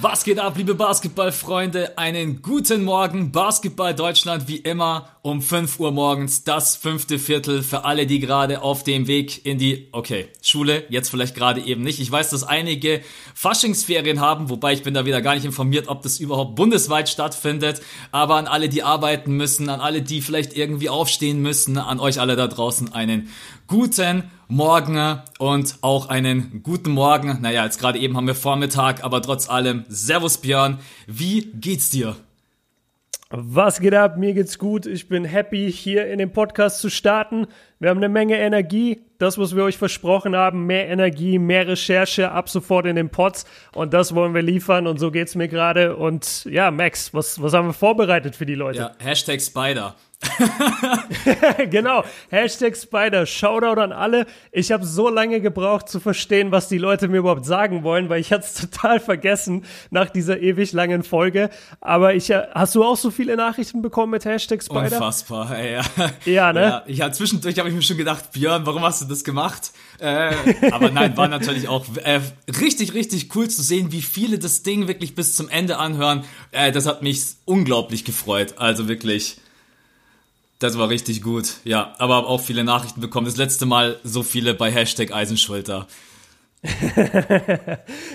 Was geht ab, liebe Basketballfreunde? Einen guten Morgen, Basketball Deutschland wie immer um 5 Uhr morgens, das fünfte Viertel für alle, die gerade auf dem Weg in die, okay, Schule, jetzt vielleicht gerade eben nicht. Ich weiß, dass einige Faschingsferien haben, wobei ich bin da wieder gar nicht informiert, ob das überhaupt bundesweit stattfindet. Aber an alle, die arbeiten müssen, an alle, die vielleicht irgendwie aufstehen müssen, an euch alle da draußen einen guten Morgen und auch einen guten Morgen. Naja, jetzt gerade eben haben wir Vormittag, aber trotz allem, Servus Björn, wie geht's dir? Was geht ab? Mir geht's gut. Ich bin happy, hier in den Podcast zu starten. Wir haben eine Menge Energie. Das, was wir euch versprochen haben, mehr Energie, mehr Recherche ab sofort in den Pods. Und das wollen wir liefern. Und so geht's mir gerade. Und ja, Max, was, was haben wir vorbereitet für die Leute? Ja, Hashtag Spider. genau, Hashtag Spider, Shoutout an alle. Ich habe so lange gebraucht zu verstehen, was die Leute mir überhaupt sagen wollen, weil ich hatte es total vergessen nach dieser ewig langen Folge. Aber ich, äh, hast du auch so viele Nachrichten bekommen mit Hashtag Spider? Unfassbar, ja. Ja, ne? Ja, ich hab, zwischendurch habe ich mir schon gedacht, Björn, warum hast du das gemacht? Äh, aber nein, war natürlich auch äh, richtig, richtig cool zu sehen, wie viele das Ding wirklich bis zum Ende anhören. Äh, das hat mich unglaublich gefreut. Also wirklich das war richtig gut, ja. Aber auch viele Nachrichten bekommen. Das letzte Mal so viele bei Hashtag Eisenschulter.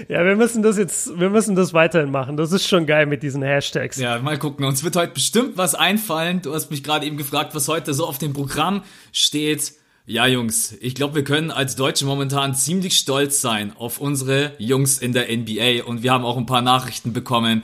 ja, wir müssen das jetzt, wir müssen das weiterhin machen. Das ist schon geil mit diesen Hashtags. Ja, mal gucken. Uns wird heute bestimmt was einfallen. Du hast mich gerade eben gefragt, was heute so auf dem Programm steht. Ja, Jungs, ich glaube, wir können als Deutsche momentan ziemlich stolz sein auf unsere Jungs in der NBA und wir haben auch ein paar Nachrichten bekommen,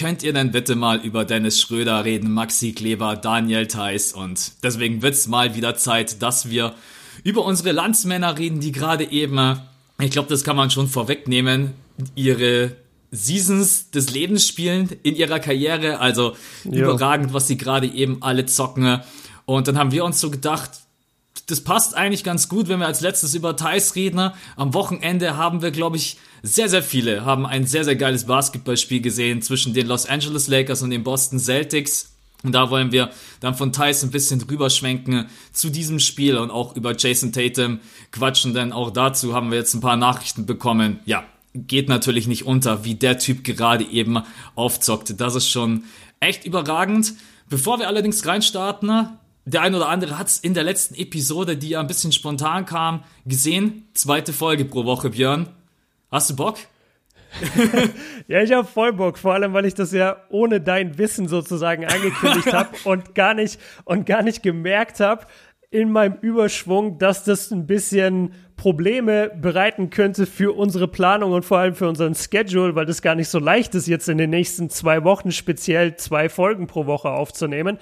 könnt ihr denn bitte mal über Dennis Schröder reden, Maxi Kleber, Daniel Theiss und deswegen wird's mal wieder Zeit, dass wir über unsere Landsmänner reden, die gerade eben, ich glaube, das kann man schon vorwegnehmen, ihre Seasons des Lebens spielen in ihrer Karriere, also jo. überragend, was sie gerade eben alle zocken. Und dann haben wir uns so gedacht, das passt eigentlich ganz gut, wenn wir als letztes über Thais reden. Am Wochenende haben wir, glaube ich, sehr, sehr viele haben ein sehr, sehr geiles Basketballspiel gesehen zwischen den Los Angeles Lakers und den Boston Celtics. Und da wollen wir dann von Thais ein bisschen drüber schwenken zu diesem Spiel und auch über Jason Tatum quatschen, denn auch dazu haben wir jetzt ein paar Nachrichten bekommen. Ja, geht natürlich nicht unter, wie der Typ gerade eben aufzockt. Das ist schon echt überragend. Bevor wir allerdings reinstarten, der ein oder andere hat es in der letzten Episode, die ja ein bisschen spontan kam, gesehen. Zweite Folge pro Woche, Björn. Hast du Bock? ja, ich habe voll Bock, vor allem weil ich das ja ohne dein Wissen sozusagen angekündigt habe und gar nicht und gar nicht gemerkt habe in meinem Überschwung, dass das ein bisschen Probleme bereiten könnte für unsere Planung und vor allem für unseren Schedule, weil das gar nicht so leicht ist, jetzt in den nächsten zwei Wochen speziell zwei Folgen pro Woche aufzunehmen.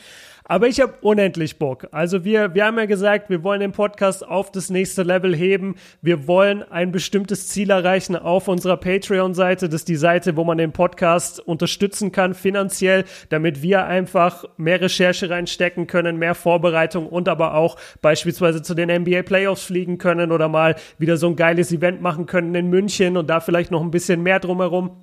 Aber ich habe unendlich Bock. Also wir, wir haben ja gesagt, wir wollen den Podcast auf das nächste Level heben. Wir wollen ein bestimmtes Ziel erreichen auf unserer Patreon-Seite. Das ist die Seite, wo man den Podcast unterstützen kann finanziell, damit wir einfach mehr Recherche reinstecken können, mehr Vorbereitung und aber auch beispielsweise zu den NBA Playoffs fliegen können oder mal wieder so ein geiles Event machen können in München und da vielleicht noch ein bisschen mehr drumherum.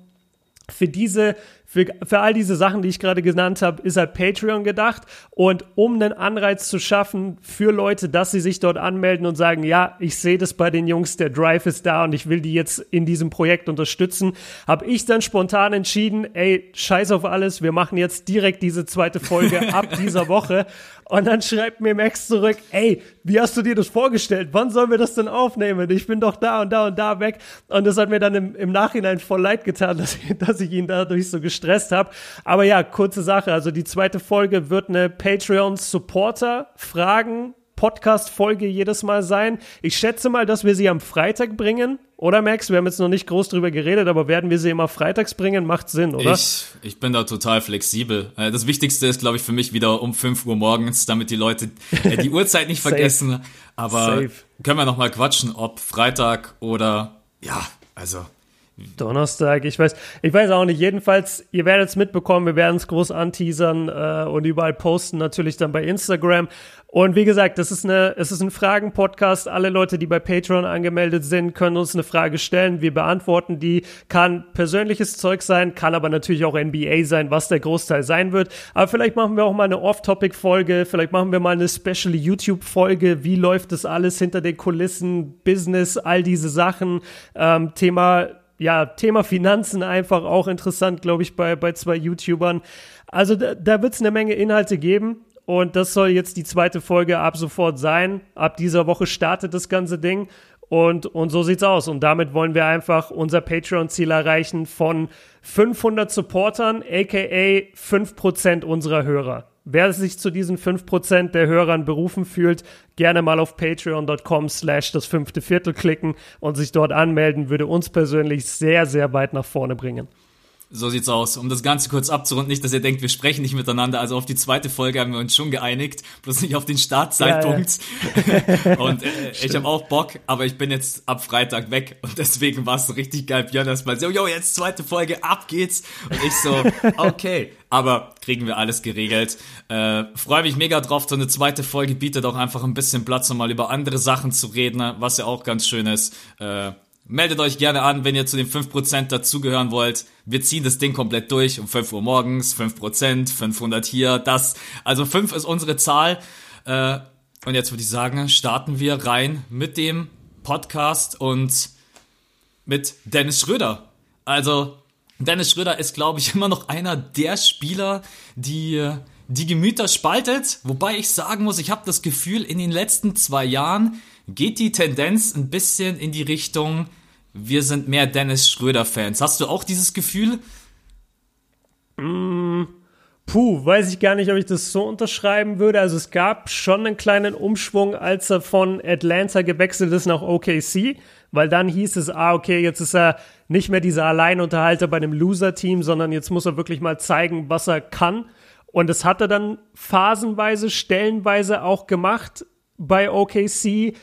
Für diese für, für all diese Sachen, die ich gerade genannt habe, ist halt Patreon gedacht. Und um einen Anreiz zu schaffen für Leute, dass sie sich dort anmelden und sagen, ja, ich sehe das bei den Jungs, der Drive ist da und ich will die jetzt in diesem Projekt unterstützen, habe ich dann spontan entschieden, ey, scheiß auf alles, wir machen jetzt direkt diese zweite Folge ab dieser Woche. Und dann schreibt mir Max zurück, ey, wie hast du dir das vorgestellt? Wann sollen wir das denn aufnehmen? Ich bin doch da und da und da weg. Und das hat mir dann im, im Nachhinein voll leid getan, dass, dass ich ihn dadurch so gestresst habe. Aber ja, kurze Sache. Also die zweite Folge wird eine Patreon-Supporter-Fragen Podcast-Folge jedes Mal sein. Ich schätze mal, dass wir sie am Freitag bringen. Oder Max? Wir haben jetzt noch nicht groß drüber geredet, aber werden wir sie immer freitags bringen? Macht Sinn, oder? Ich, ich bin da total flexibel. Äh, das Wichtigste ist, glaube ich, für mich wieder um 5 Uhr morgens, damit die Leute äh, die Uhrzeit nicht vergessen. Aber Safe. können wir noch mal quatschen, ob Freitag oder ja, also Donnerstag, ich weiß, ich weiß auch nicht. Jedenfalls, ihr werdet es mitbekommen, wir werden es groß anteasern äh, und überall posten, natürlich dann bei Instagram. Und wie gesagt, das ist eine, es ist ein Fragen-Podcast. Alle Leute, die bei Patreon angemeldet sind, können uns eine Frage stellen. Wir beantworten die. Kann persönliches Zeug sein, kann aber natürlich auch NBA sein, was der Großteil sein wird. Aber vielleicht machen wir auch mal eine Off-Topic-Folge. Vielleicht machen wir mal eine Special YouTube-Folge. Wie läuft das alles hinter den Kulissen, Business, all diese Sachen. Ähm, Thema ja, Thema Finanzen einfach auch interessant, glaube ich, bei, bei zwei YouTubern. Also da, da wird es eine Menge Inhalte geben. Und das soll jetzt die zweite Folge ab sofort sein. Ab dieser Woche startet das ganze Ding. Und, und so sieht's aus. Und damit wollen wir einfach unser Patreon-Ziel erreichen von 500 Supportern, aka 5% unserer Hörer. Wer sich zu diesen 5% der Hörern berufen fühlt, gerne mal auf patreon.com slash das fünfte Viertel klicken und sich dort anmelden, würde uns persönlich sehr, sehr weit nach vorne bringen. So sieht's aus. Um das Ganze kurz abzurunden, nicht, dass ihr denkt, wir sprechen nicht miteinander. Also auf die zweite Folge haben wir uns schon geeinigt, bloß nicht auf den Startzeitpunkt. Ja, ja. und äh, ich habe auch Bock, aber ich bin jetzt ab Freitag weg und deswegen war es so richtig geil. Björn erstmal so, yo, jetzt zweite Folge, ab geht's. Und ich so, okay, aber kriegen wir alles geregelt. Äh, Freue mich mega drauf. So eine zweite Folge bietet auch einfach ein bisschen Platz, um mal über andere Sachen zu reden, was ja auch ganz schön ist. Äh, Meldet euch gerne an, wenn ihr zu den 5% dazugehören wollt. Wir ziehen das Ding komplett durch um 5 Uhr morgens, 5%, 500 hier, das. Also 5 ist unsere Zahl. Äh, und jetzt würde ich sagen, starten wir rein mit dem Podcast und mit Dennis Schröder. Also Dennis Schröder ist, glaube ich, immer noch einer der Spieler, die die Gemüter spaltet. Wobei ich sagen muss, ich habe das Gefühl, in den letzten zwei Jahren geht die Tendenz ein bisschen in die Richtung, wir sind mehr Dennis Schröder-Fans. Hast du auch dieses Gefühl? Mm, puh, weiß ich gar nicht, ob ich das so unterschreiben würde. Also es gab schon einen kleinen Umschwung, als er von Atlanta gewechselt ist nach OKC, weil dann hieß es, ah, okay, jetzt ist er nicht mehr dieser Alleinunterhalter bei einem Loser-Team, sondern jetzt muss er wirklich mal zeigen, was er kann. Und das hat er dann phasenweise, stellenweise auch gemacht bei OKC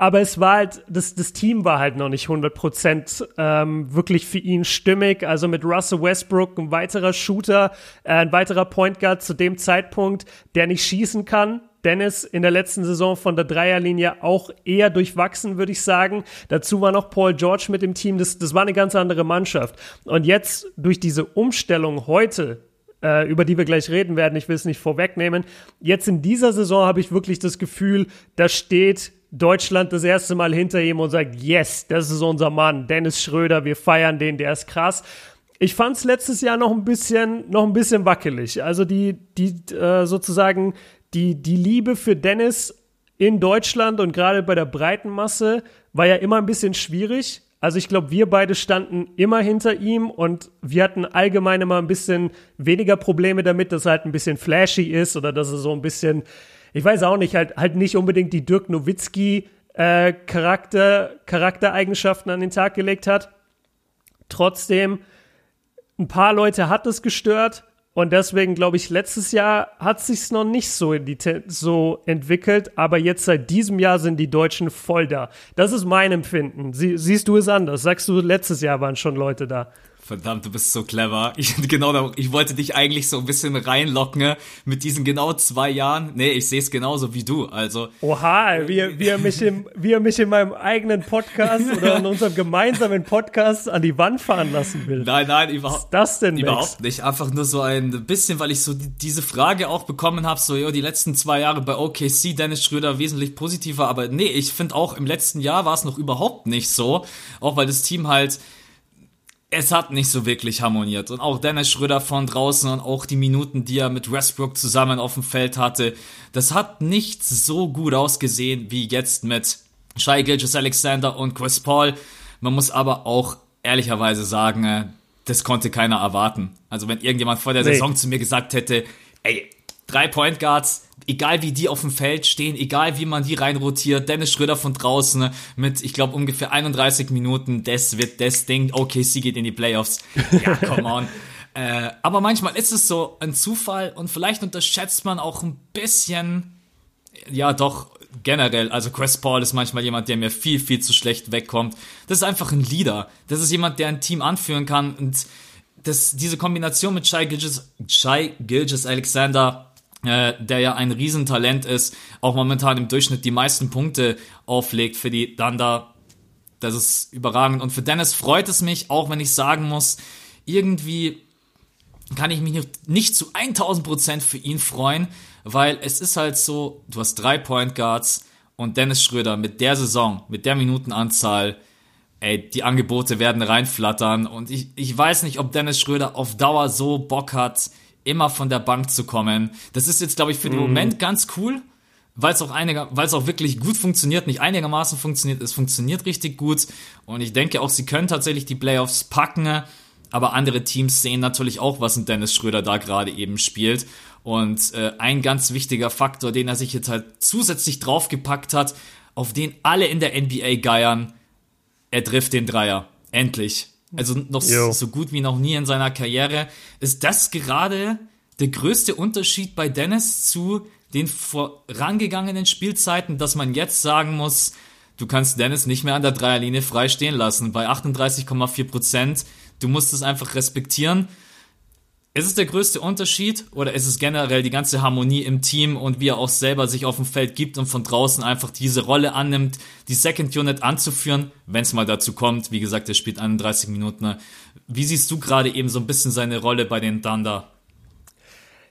aber es war halt, das, das Team war halt noch nicht 100% ähm, wirklich für ihn stimmig. Also mit Russell Westbrook, ein weiterer Shooter, äh, ein weiterer Point Guard zu dem Zeitpunkt, der nicht schießen kann. Dennis in der letzten Saison von der Dreierlinie auch eher durchwachsen, würde ich sagen. Dazu war noch Paul George mit dem Team. Das, das war eine ganz andere Mannschaft. Und jetzt durch diese Umstellung heute äh, über die wir gleich reden werden. Ich will es nicht vorwegnehmen. Jetzt in dieser Saison habe ich wirklich das Gefühl, da steht Deutschland das erste Mal hinter ihm und sagt, yes, das ist unser Mann, Dennis Schröder, wir feiern den, der ist krass. Ich fand es letztes Jahr noch ein bisschen, noch ein bisschen wackelig. Also die, die äh, sozusagen die, die Liebe für Dennis in Deutschland und gerade bei der breiten Masse war ja immer ein bisschen schwierig. Also ich glaube, wir beide standen immer hinter ihm und wir hatten allgemein immer ein bisschen weniger Probleme damit, dass er halt ein bisschen flashy ist oder dass er so ein bisschen ich weiß auch nicht, halt, halt nicht unbedingt die Dirk Nowitzki äh, Charakter, Charaktereigenschaften an den Tag gelegt hat. Trotzdem, ein paar Leute hat es gestört und deswegen glaube ich, letztes Jahr hat sich's noch nicht so, in die, so entwickelt, aber jetzt seit diesem Jahr sind die Deutschen voll da. Das ist mein Empfinden. Sie, siehst du es anders? Sagst du, letztes Jahr waren schon Leute da? Verdammt, du bist so clever. Ich, genau, ich wollte dich eigentlich so ein bisschen reinlocken mit diesen genau zwei Jahren. Nee, ich sehe es genauso wie du. Also. Oha, wie, wie, er mich im, wie er mich in meinem eigenen Podcast oder in unserem gemeinsamen Podcast an die Wand fahren lassen will. Nein, nein, überhaupt. Was ist das denn, Überhaupt nicht. Einfach nur so ein bisschen, weil ich so die, diese Frage auch bekommen habe, so, jo, die letzten zwei Jahre bei OKC, Dennis Schröder wesentlich positiver. Aber nee, ich finde auch im letzten Jahr war es noch überhaupt nicht so. Auch weil das Team halt, es hat nicht so wirklich harmoniert. Und auch Dennis Schröder von draußen und auch die Minuten, die er mit Westbrook zusammen auf dem Feld hatte, das hat nicht so gut ausgesehen wie jetzt mit Shai Gilgis Alexander und Chris Paul. Man muss aber auch ehrlicherweise sagen, äh, das konnte keiner erwarten. Also wenn irgendjemand vor der nee. Saison zu mir gesagt hätte, ey, drei Point Guards, egal wie die auf dem Feld stehen, egal wie man die reinrotiert, Dennis Schröder von draußen mit, ich glaube, ungefähr 31 Minuten, das wird das Ding, okay, sie geht in die Playoffs. Ja, come on. äh, aber manchmal ist es so ein Zufall und vielleicht unterschätzt man auch ein bisschen, ja doch, generell, also Chris Paul ist manchmal jemand, der mir viel, viel zu schlecht wegkommt. Das ist einfach ein Leader. Das ist jemand, der ein Team anführen kann und das, diese Kombination mit Shai Gilgis, Shai Gilgis Alexander äh, der ja ein Riesentalent ist, auch momentan im Durchschnitt die meisten Punkte auflegt für die Thunder. Das ist überragend. Und für Dennis freut es mich, auch wenn ich sagen muss, irgendwie kann ich mich nicht zu 1000 Prozent für ihn freuen, weil es ist halt so, du hast drei Point Guards und Dennis Schröder mit der Saison, mit der Minutenanzahl, ey, die Angebote werden reinflattern und ich, ich weiß nicht, ob Dennis Schröder auf Dauer so Bock hat, immer von der Bank zu kommen. Das ist jetzt, glaube ich, für den mhm. Moment ganz cool, weil es auch einiger, weil es auch wirklich gut funktioniert, nicht einigermaßen funktioniert, es funktioniert richtig gut und ich denke auch, sie können tatsächlich die Playoffs packen, aber andere Teams sehen natürlich auch, was ein Dennis Schröder da gerade eben spielt und äh, ein ganz wichtiger Faktor, den er sich jetzt halt zusätzlich draufgepackt hat, auf den alle in der NBA geiern, er trifft den Dreier. Endlich. Also noch so, so gut wie noch nie in seiner Karriere. Ist das gerade der größte Unterschied bei Dennis zu den vorangegangenen Spielzeiten, dass man jetzt sagen muss, du kannst Dennis nicht mehr an der Dreierlinie frei stehen lassen. Bei 38,4 Prozent, du musst es einfach respektieren. Ist es der größte Unterschied oder ist es generell die ganze Harmonie im Team und wie er auch selber sich auf dem Feld gibt und von draußen einfach diese Rolle annimmt, die Second Unit anzuführen, wenn es mal dazu kommt. Wie gesagt, er spielt 31 Minuten. Wie siehst du gerade eben so ein bisschen seine Rolle bei den Thunder?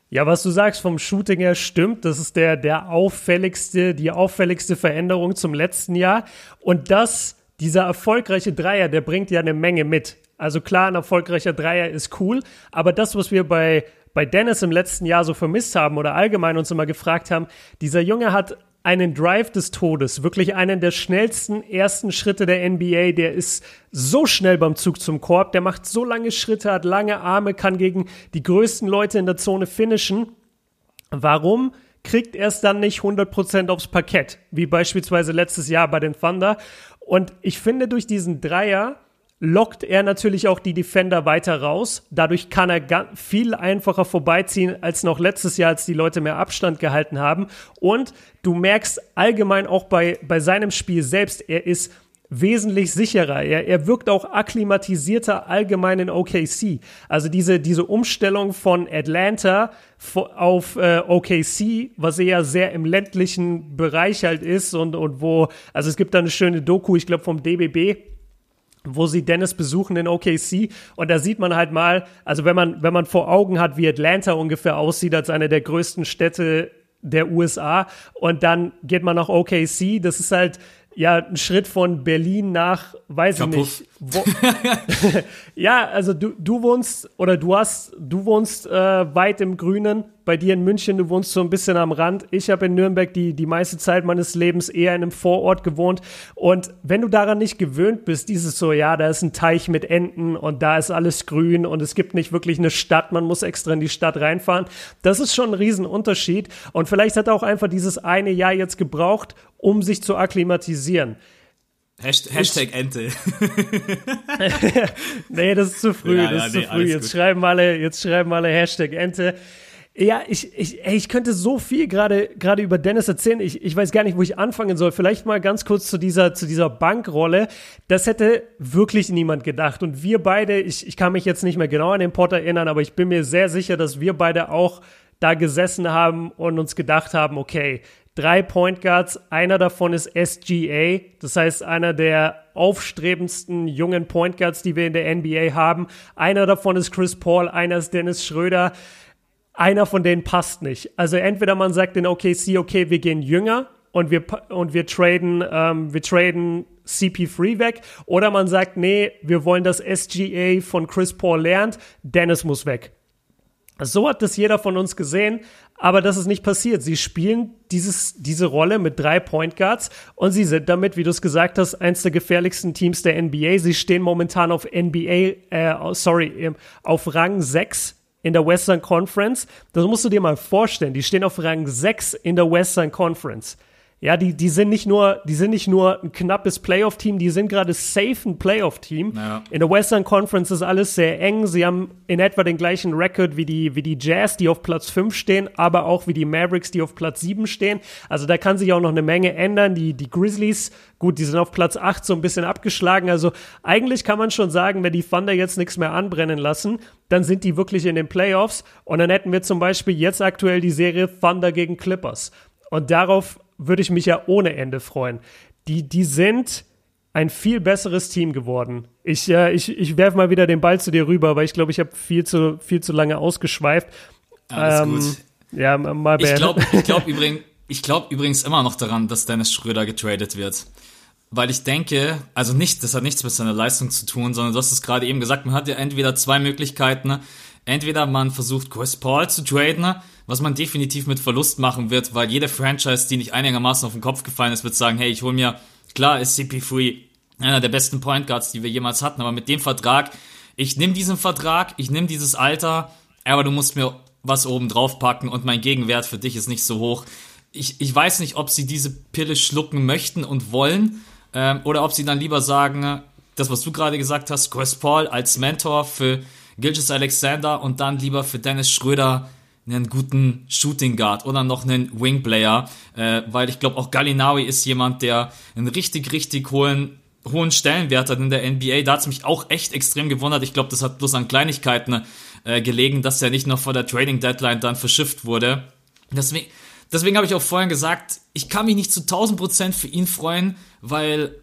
Ja, was du sagst vom Shooting her stimmt. Das ist der, der auffälligste, die auffälligste Veränderung zum letzten Jahr. Und das, dieser erfolgreiche Dreier, der bringt ja eine Menge mit. Also klar, ein erfolgreicher Dreier ist cool, aber das, was wir bei, bei Dennis im letzten Jahr so vermisst haben oder allgemein uns immer gefragt haben, dieser Junge hat einen Drive des Todes, wirklich einen der schnellsten ersten Schritte der NBA. Der ist so schnell beim Zug zum Korb, der macht so lange Schritte, hat lange Arme, kann gegen die größten Leute in der Zone finishen. Warum kriegt er es dann nicht 100% aufs Parkett, wie beispielsweise letztes Jahr bei den Thunder? Und ich finde, durch diesen Dreier lockt er natürlich auch die Defender weiter raus. Dadurch kann er viel einfacher vorbeiziehen als noch letztes Jahr, als die Leute mehr Abstand gehalten haben. Und du merkst allgemein auch bei, bei seinem Spiel selbst, er ist wesentlich sicherer. Er, er wirkt auch akklimatisierter allgemein in OKC. Also diese, diese Umstellung von Atlanta auf äh, OKC, was eher sehr im ländlichen Bereich halt ist und, und wo, also es gibt da eine schöne Doku, ich glaube vom DBB, wo sie Dennis besuchen in OKC und da sieht man halt mal, also wenn man wenn man vor Augen hat, wie Atlanta ungefähr aussieht als eine der größten Städte der USA und dann geht man nach OKC, das ist halt ja ein Schritt von Berlin nach, weiß Kaputt. ich nicht. Ja, also du, du wohnst oder du hast, du wohnst äh, weit im Grünen. Bei dir in München, du wohnst so ein bisschen am Rand. Ich habe in Nürnberg die, die meiste Zeit meines Lebens eher in einem Vorort gewohnt. Und wenn du daran nicht gewöhnt bist, dieses so, ja, da ist ein Teich mit Enten und da ist alles grün und es gibt nicht wirklich eine Stadt, man muss extra in die Stadt reinfahren. Das ist schon ein Riesenunterschied. Und vielleicht hat er auch einfach dieses eine Jahr jetzt gebraucht, um sich zu akklimatisieren. Hashtag, Hashtag Ente. nee, das ist zu früh, ja, das ist ja, zu nee, früh. Jetzt schreiben alle, jetzt schreiben alle Hashtag Ente. Ja, ich, ich, ey, ich könnte so viel gerade gerade über Dennis erzählen. Ich, ich weiß gar nicht, wo ich anfangen soll. Vielleicht mal ganz kurz zu dieser zu dieser Bankrolle. Das hätte wirklich niemand gedacht. Und wir beide, ich, ich kann mich jetzt nicht mehr genau an den Port erinnern, aber ich bin mir sehr sicher, dass wir beide auch da gesessen haben und uns gedacht haben, okay, drei Point Guards, einer davon ist SGA, das heißt einer der aufstrebendsten jungen Point Guards, die wir in der NBA haben. Einer davon ist Chris Paul, einer ist Dennis Schröder. Einer von denen passt nicht. Also entweder man sagt in OKC, okay, wir gehen jünger und wir und wir traden, ähm, wir traden CP3 weg, oder man sagt, nee, wir wollen, dass SGA von Chris Paul lernt, Dennis muss weg. So hat das jeder von uns gesehen, aber das ist nicht passiert. Sie spielen dieses, diese Rolle mit drei Point Guards und sie sind damit, wie du es gesagt hast, eins der gefährlichsten Teams der NBA. Sie stehen momentan auf NBA, äh, sorry, auf Rang 6 in der Western Conference. Das musst du dir mal vorstellen. Die stehen auf Rang 6 in der Western Conference. Ja, die, die sind nicht nur, die sind nicht nur ein knappes Playoff-Team, die sind gerade safe ein Playoff-Team. Ja. In der Western Conference ist alles sehr eng. Sie haben in etwa den gleichen Rekord wie die, wie die Jazz, die auf Platz 5 stehen, aber auch wie die Mavericks, die auf Platz 7 stehen. Also da kann sich auch noch eine Menge ändern. Die, die Grizzlies, gut, die sind auf Platz 8 so ein bisschen abgeschlagen. Also eigentlich kann man schon sagen, wenn die Thunder jetzt nichts mehr anbrennen lassen, dann sind die wirklich in den Playoffs. Und dann hätten wir zum Beispiel jetzt aktuell die Serie Thunder gegen Clippers. Und darauf würde ich mich ja ohne Ende freuen. Die, die sind ein viel besseres Team geworden. Ich, äh, ich, ich werfe mal wieder den Ball zu dir rüber, weil ich glaube, ich habe viel zu, viel zu lange ausgeschweift. Alles ähm, gut. Ja, mal Ich glaube ich glaub übrigens, glaub übrigens immer noch daran, dass Dennis Schröder getradet wird. weil ich denke, also nicht, das hat nichts mit seiner Leistung zu tun, sondern du hast es gerade eben gesagt, man hat ja entweder zwei Möglichkeiten. Entweder man versucht Chris Paul zu traden, was man definitiv mit Verlust machen wird, weil jede Franchise, die nicht einigermaßen auf den Kopf gefallen ist, wird sagen, hey, ich hol mir, klar ist CP3 einer der besten Point Guards, die wir jemals hatten, aber mit dem Vertrag, ich nehme diesen Vertrag, ich nehme dieses Alter, aber du musst mir was oben drauf packen und mein Gegenwert für dich ist nicht so hoch. Ich, ich weiß nicht, ob sie diese Pille schlucken möchten und wollen ähm, oder ob sie dann lieber sagen, das, was du gerade gesagt hast, Chris Paul als Mentor für Gilgis Alexander und dann lieber für Dennis Schröder einen guten Shooting Guard oder noch einen Wing Player, äh, weil ich glaube auch Galinawi ist jemand, der einen richtig, richtig hohen hohen Stellenwert hat in der NBA. Da hat es mich auch echt extrem gewundert. Ich glaube, das hat bloß an Kleinigkeiten äh, gelegen, dass er nicht noch vor der Trading Deadline dann verschifft wurde. Deswegen, deswegen habe ich auch vorhin gesagt, ich kann mich nicht zu 1000 Prozent für ihn freuen, weil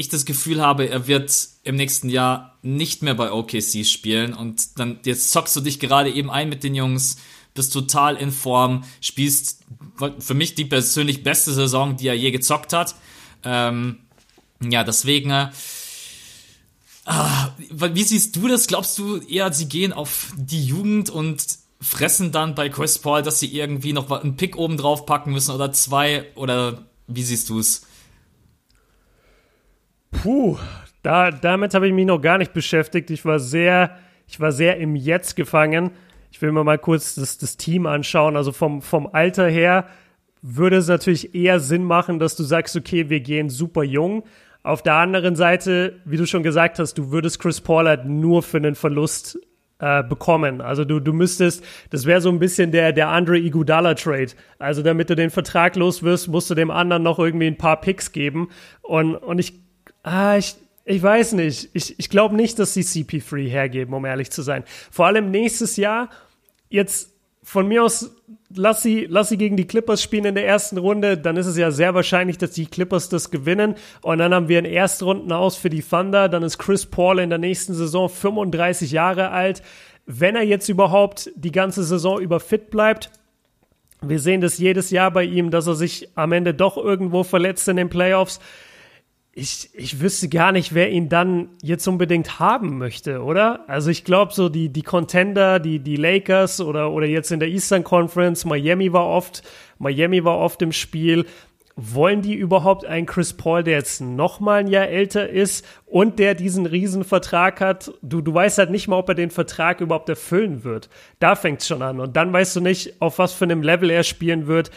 ich das Gefühl habe, er wird im nächsten Jahr nicht mehr bei OKC spielen und dann jetzt zockst du dich gerade eben ein mit den Jungs, bist total in Form, spielst für mich die persönlich beste Saison, die er je gezockt hat. Ähm, ja, deswegen. Äh, wie siehst du das? Glaubst du eher, sie gehen auf die Jugend und fressen dann bei Chris Paul, dass sie irgendwie noch einen Pick oben drauf packen müssen oder zwei? Oder wie siehst du es? Puh, da, damit habe ich mich noch gar nicht beschäftigt. Ich war sehr, ich war sehr im Jetzt gefangen. Ich will mir mal kurz das, das Team anschauen. Also vom, vom Alter her würde es natürlich eher Sinn machen, dass du sagst, okay, wir gehen super jung. Auf der anderen Seite, wie du schon gesagt hast, du würdest Chris Paul halt nur für einen Verlust äh, bekommen. Also du, du müsstest, das wäre so ein bisschen der, der Andre Iguodala Trade. Also damit du den Vertrag los wirst, musst du dem anderen noch irgendwie ein paar Picks geben. Und, und ich Ah, ich, ich weiß nicht. Ich, ich glaube nicht, dass sie CP3 hergeben, um ehrlich zu sein. Vor allem nächstes Jahr, jetzt von mir aus, lass sie, lass sie gegen die Clippers spielen in der ersten Runde, dann ist es ja sehr wahrscheinlich, dass die Clippers das gewinnen. Und dann haben wir einen Erstrunden aus für die Thunder. Dann ist Chris Paul in der nächsten Saison 35 Jahre alt. Wenn er jetzt überhaupt die ganze Saison über fit bleibt, wir sehen das jedes Jahr bei ihm, dass er sich am Ende doch irgendwo verletzt in den Playoffs ich, ich wüsste gar nicht, wer ihn dann jetzt unbedingt haben möchte, oder? Also ich glaube so die, die Contender, die, die Lakers oder, oder jetzt in der Eastern Conference, Miami war oft, Miami war oft im Spiel. Wollen die überhaupt einen Chris Paul, der jetzt noch mal ein Jahr älter ist und der diesen Riesenvertrag hat? Du, du weißt halt nicht mal, ob er den Vertrag überhaupt erfüllen wird. Da fängt's schon an. Und dann weißt du nicht, auf was für einem Level er spielen wird.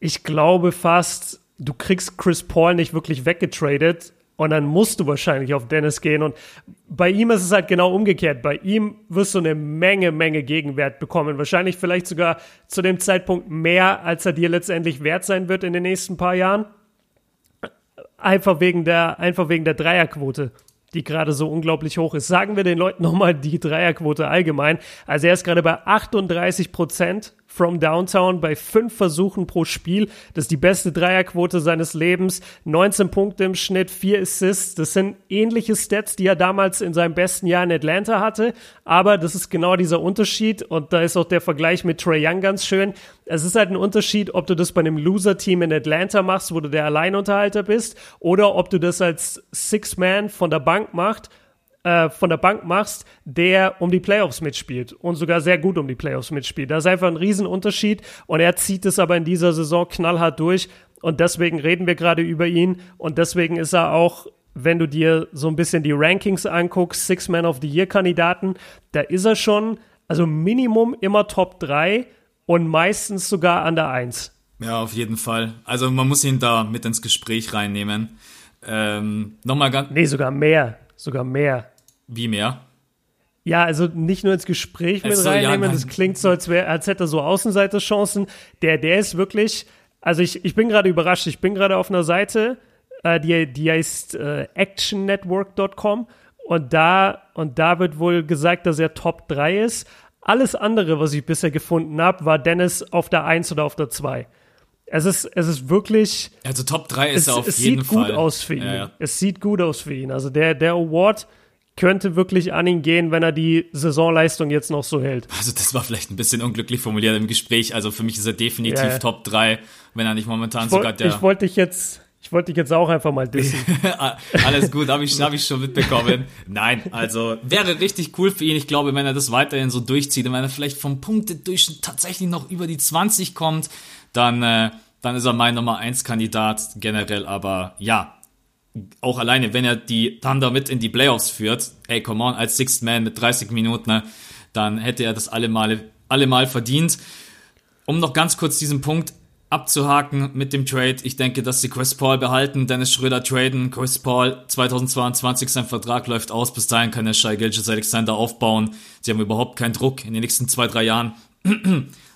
Ich glaube fast, du kriegst Chris Paul nicht wirklich weggetradet und dann musst du wahrscheinlich auf Dennis gehen. Und bei ihm ist es halt genau umgekehrt. Bei ihm wirst du eine Menge, Menge Gegenwert bekommen. Wahrscheinlich vielleicht sogar zu dem Zeitpunkt mehr, als er dir letztendlich wert sein wird in den nächsten paar Jahren. Einfach wegen der, einfach wegen der Dreierquote die gerade so unglaublich hoch ist. Sagen wir den Leuten nochmal die Dreierquote allgemein. Also er ist gerade bei 38 Prozent from Downtown bei fünf Versuchen pro Spiel. Das ist die beste Dreierquote seines Lebens. 19 Punkte im Schnitt, vier Assists. Das sind ähnliche Stats, die er damals in seinem besten Jahr in Atlanta hatte. Aber das ist genau dieser Unterschied. Und da ist auch der Vergleich mit Trey Young ganz schön. Es ist halt ein Unterschied, ob du das bei einem Loser-Team in Atlanta machst, wo du der Alleinunterhalter bist, oder ob du das als Six-Man von der Bank machst äh, von der Bank machst, der um die Playoffs mitspielt und sogar sehr gut um die Playoffs mitspielt. Das ist einfach ein Riesenunterschied und er zieht es aber in dieser Saison knallhart durch und deswegen reden wir gerade über ihn und deswegen ist er auch wenn du dir so ein bisschen die Rankings anguckst, Six Man of the Year Kandidaten, da ist er schon, also Minimum immer Top 3 und meistens sogar an der 1. Ja, auf jeden Fall. Also man muss ihn da mit ins Gespräch reinnehmen. Ähm, Nochmal ganz. Nee, sogar mehr. Sogar mehr. Wie mehr? Ja, also nicht nur ins Gespräch mit so, reinnehmen, ja, das klingt so, als, wär, als hätte er so Außenseiterchancen. Der, der ist wirklich, also ich, ich bin gerade überrascht, ich bin gerade auf einer Seite, äh, die, die heißt äh, actionnetwork.com und da, und da wird wohl gesagt, dass er Top 3 ist. Alles andere, was ich bisher gefunden habe, war Dennis auf der 1 oder auf der 2. Es ist, es ist wirklich. Also Top 3 ist es, er auf jeden Fall. Es sieht gut aus für ihn. Ja, ja. Es sieht gut aus für ihn. Also der, der Award könnte wirklich an ihn gehen, wenn er die Saisonleistung jetzt noch so hält. Also das war vielleicht ein bisschen unglücklich formuliert im Gespräch. Also für mich ist er definitiv ja, Top 3, wenn er nicht momentan ich sogar der. Ich wollte dich jetzt, Ich wollte dich jetzt auch einfach mal dissen. Alles gut, habe ich, hab ich schon mitbekommen. Nein, also wäre richtig cool für ihn. Ich glaube, wenn er das weiterhin so durchzieht und wenn er vielleicht vom Punktedurchschnitt tatsächlich noch über die 20 kommt, dann, äh, dann ist er mein Nummer 1 Kandidat generell. Aber ja, auch alleine, wenn er die Thunder mit in die Playoffs führt, ey, come on, als Sixth Man mit 30 Minuten, ne, dann hätte er das alle Male, alle Mal verdient. Um noch ganz kurz diesen Punkt abzuhaken mit dem Trade. Ich denke, dass sie Chris Paul behalten, Dennis Schröder traden. Chris Paul 2022, sein Vertrag läuft aus. Bis dahin kann er Shai Gilgis Alexander aufbauen. Sie haben überhaupt keinen Druck in den nächsten zwei, drei Jahren.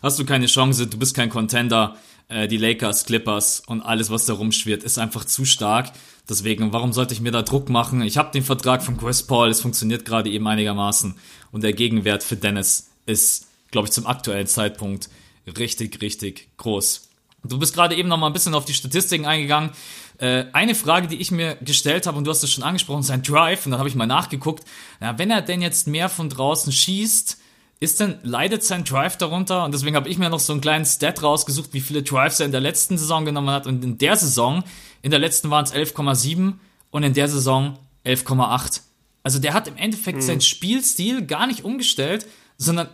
Hast du keine Chance, du bist kein Contender. Äh, die Lakers, Clippers und alles, was da rumschwirrt, ist einfach zu stark. Deswegen, warum sollte ich mir da Druck machen? Ich habe den Vertrag von Chris Paul, es funktioniert gerade eben einigermaßen. Und der Gegenwert für Dennis ist, glaube ich, zum aktuellen Zeitpunkt richtig, richtig groß. Du bist gerade eben noch mal ein bisschen auf die Statistiken eingegangen. Äh, eine Frage, die ich mir gestellt habe, und du hast es schon angesprochen, sein Drive, und dann habe ich mal nachgeguckt. Ja, wenn er denn jetzt mehr von draußen schießt, ist denn, leidet sein Drive darunter? Und deswegen habe ich mir noch so einen kleinen Stat rausgesucht, wie viele Drives er in der letzten Saison genommen hat. Und in der Saison, in der letzten waren es 11,7 und in der Saison 11,8. Also der hat im Endeffekt mhm. seinen Spielstil gar nicht umgestellt, sondern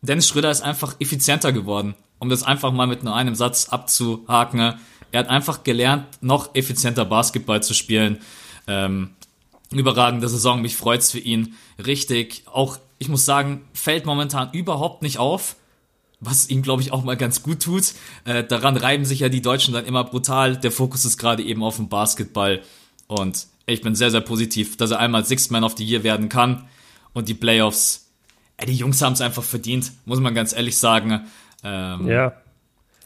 Dennis Schröder ist einfach effizienter geworden um das einfach mal mit nur einem Satz abzuhaken. Er hat einfach gelernt, noch effizienter Basketball zu spielen. Ähm, überragende Saison, mich freut's für ihn richtig. Auch, ich muss sagen, fällt momentan überhaupt nicht auf, was ihm, glaube ich, auch mal ganz gut tut. Äh, daran reiben sich ja die Deutschen dann immer brutal. Der Fokus ist gerade eben auf dem Basketball. Und ich bin sehr, sehr positiv, dass er einmal Sixth Man of the Year werden kann. Und die Playoffs, äh, die Jungs haben es einfach verdient, muss man ganz ehrlich sagen. Ähm, ja.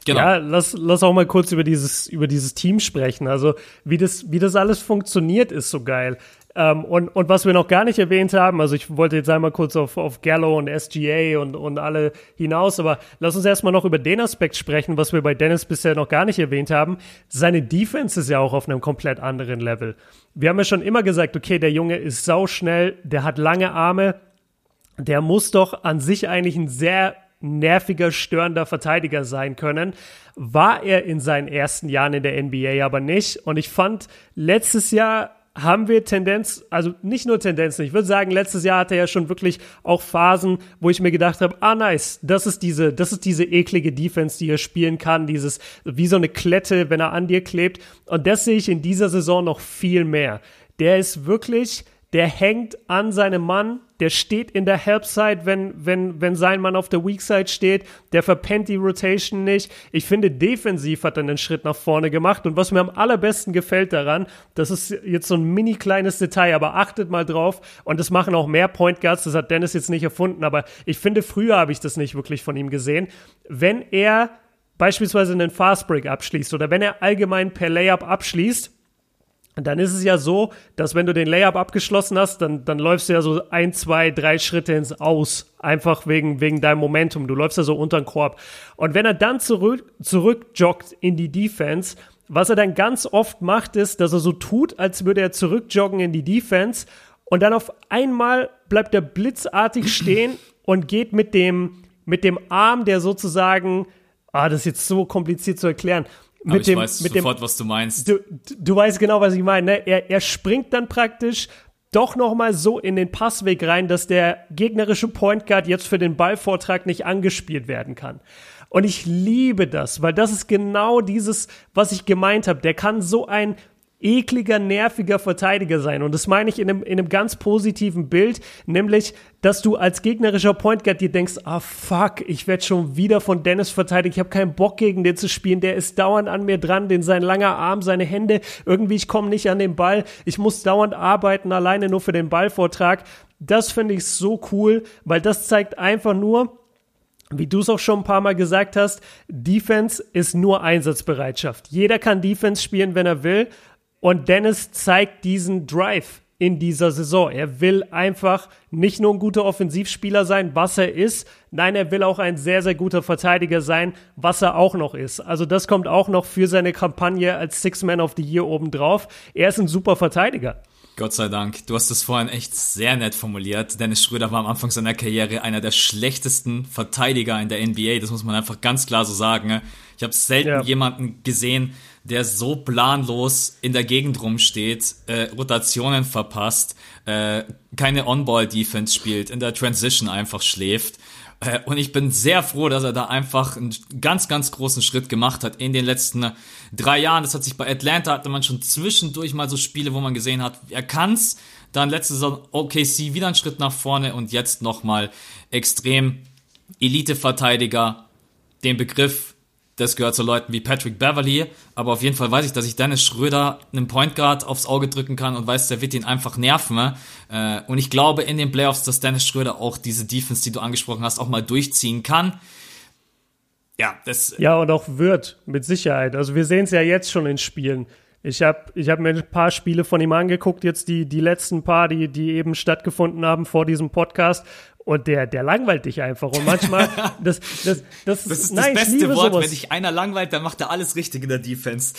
Genau. Ja, lass, lass auch mal kurz über dieses, über dieses Team sprechen. Also, wie das, wie das alles funktioniert, ist so geil. Ähm, und, und was wir noch gar nicht erwähnt haben, also ich wollte jetzt einmal kurz auf, auf Gallo und SGA und, und alle hinaus, aber lass uns erstmal noch über den Aspekt sprechen, was wir bei Dennis bisher noch gar nicht erwähnt haben. Seine Defense ist ja auch auf einem komplett anderen Level. Wir haben ja schon immer gesagt, okay, der Junge ist sauschnell, der hat lange Arme, der muss doch an sich eigentlich ein sehr nerviger, störender Verteidiger sein können. War er in seinen ersten Jahren in der NBA aber nicht. Und ich fand, letztes Jahr haben wir Tendenz, also nicht nur Tendenzen, ich würde sagen, letztes Jahr hatte er ja schon wirklich auch Phasen, wo ich mir gedacht habe, ah nice, das ist diese, das ist diese eklige Defense, die er spielen kann, dieses, wie so eine Klette, wenn er an dir klebt. Und das sehe ich in dieser Saison noch viel mehr. Der ist wirklich, der hängt an seinem Mann, der steht in der Helpside, wenn, wenn, wenn sein Mann auf der Weakside steht, der verpennt die Rotation nicht. Ich finde, defensiv hat er einen Schritt nach vorne gemacht und was mir am allerbesten gefällt daran, das ist jetzt so ein mini kleines Detail, aber achtet mal drauf und das machen auch mehr Point Guards, das hat Dennis jetzt nicht erfunden, aber ich finde, früher habe ich das nicht wirklich von ihm gesehen. Wenn er beispielsweise einen Fastbreak abschließt oder wenn er allgemein per Layup abschließt, dann ist es ja so, dass wenn du den Layup abgeschlossen hast, dann, dann läufst du ja so ein, zwei, drei Schritte ins Aus. Einfach wegen, wegen deinem Momentum. Du läufst ja so unter den Korb. Und wenn er dann zurück, zurückjoggt in die Defense, was er dann ganz oft macht, ist, dass er so tut, als würde er zurückjoggen in die Defense. Und dann auf einmal bleibt er blitzartig stehen und geht mit dem, mit dem Arm, der sozusagen, ah, das ist jetzt so kompliziert zu erklären, aber mit ich dem, weiß mit sofort, dem, was du meinst. Du, du weißt genau, was ich meine. Ne? Er, er springt dann praktisch doch noch mal so in den Passweg rein, dass der gegnerische Point Guard jetzt für den Ballvortrag nicht angespielt werden kann. Und ich liebe das, weil das ist genau dieses, was ich gemeint habe. Der kann so ein ekliger, nerviger Verteidiger sein. Und das meine ich in einem, in einem ganz positiven Bild, nämlich, dass du als gegnerischer Point Guard dir denkst, ah fuck, ich werde schon wieder von Dennis verteidigt, ich habe keinen Bock gegen den zu spielen, der ist dauernd an mir dran, den sein langer Arm, seine Hände, irgendwie ich komme nicht an den Ball, ich muss dauernd arbeiten, alleine nur für den Ballvortrag. Das finde ich so cool, weil das zeigt einfach nur, wie du es auch schon ein paar Mal gesagt hast, Defense ist nur Einsatzbereitschaft. Jeder kann Defense spielen, wenn er will. Und Dennis zeigt diesen Drive in dieser Saison. Er will einfach nicht nur ein guter Offensivspieler sein, was er ist, nein, er will auch ein sehr, sehr guter Verteidiger sein, was er auch noch ist. Also das kommt auch noch für seine Kampagne als Six Man of the Year obendrauf. Er ist ein super Verteidiger. Gott sei Dank. Du hast es vorhin echt sehr nett formuliert. Dennis Schröder war am Anfang seiner Karriere einer der schlechtesten Verteidiger in der NBA. Das muss man einfach ganz klar so sagen. Ne? Ich habe selten ja. jemanden gesehen, der so planlos in der Gegend rumsteht, äh, Rotationen verpasst, äh, keine On-Ball-Defense spielt, in der Transition einfach schläft. Äh, und ich bin sehr froh, dass er da einfach einen ganz, ganz großen Schritt gemacht hat in den letzten drei Jahren. Das hat sich bei Atlanta, hatte man schon zwischendurch mal so Spiele, wo man gesehen hat, er kann's. Dann letzte Saison OKC wieder einen Schritt nach vorne und jetzt nochmal extrem Elite-Verteidiger. Den Begriff das gehört zu Leuten wie Patrick Beverly, aber auf jeden Fall weiß ich, dass ich Dennis Schröder einen Point Guard aufs Auge drücken kann und weiß, der wird ihn einfach nerven. Äh, und ich glaube in den Playoffs, dass Dennis Schröder auch diese Defense, die du angesprochen hast, auch mal durchziehen kann. Ja, das. Ja, und auch wird, mit Sicherheit. Also wir sehen es ja jetzt schon in Spielen. Ich habe ich hab mir ein paar Spiele von ihm angeguckt, jetzt die, die letzten paar, die, die eben stattgefunden haben vor diesem Podcast. Und der, der langweilt dich einfach. Und manchmal, das, das, das, das ist nein, das beste Wort. Sowas. Wenn dich einer langweilt, dann macht er alles richtig in der Defense.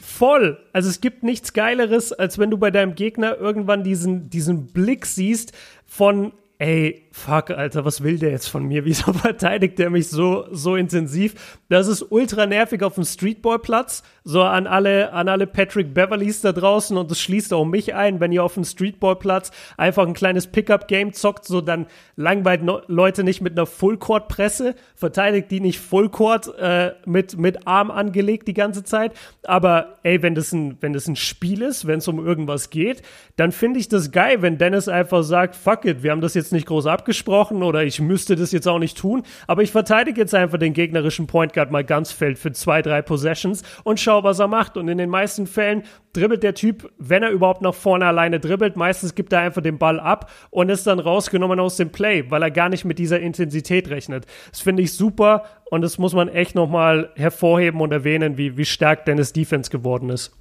Voll. Also es gibt nichts Geileres, als wenn du bei deinem Gegner irgendwann diesen, diesen Blick siehst von, ey, fuck, Alter, was will der jetzt von mir? Wieso verteidigt der mich so, so intensiv? Das ist ultra nervig auf dem Streetballplatz. So an alle, an alle Patrick Beverleys da draußen und das schließt auch mich ein, wenn ihr auf dem Streetballplatz einfach ein kleines Pickup-Game zockt, so dann langweilt no Leute nicht mit einer Fullcourt-Presse, verteidigt die nicht Fullcourt äh, mit, mit Arm angelegt die ganze Zeit. Aber ey, wenn das ein, wenn das ein Spiel ist, wenn es um irgendwas geht, dann finde ich das geil, wenn Dennis einfach sagt, fuck it, wir haben das jetzt nicht groß abgegeben abgesprochen oder ich müsste das jetzt auch nicht tun, aber ich verteidige jetzt einfach den gegnerischen Point Guard mal ganz feld für zwei, drei Possessions und schau, was er macht. Und in den meisten Fällen dribbelt der Typ, wenn er überhaupt nach vorne alleine dribbelt, meistens gibt er einfach den Ball ab und ist dann rausgenommen aus dem Play, weil er gar nicht mit dieser Intensität rechnet. Das finde ich super und das muss man echt nochmal hervorheben und erwähnen, wie, wie stark Dennis Defense geworden ist.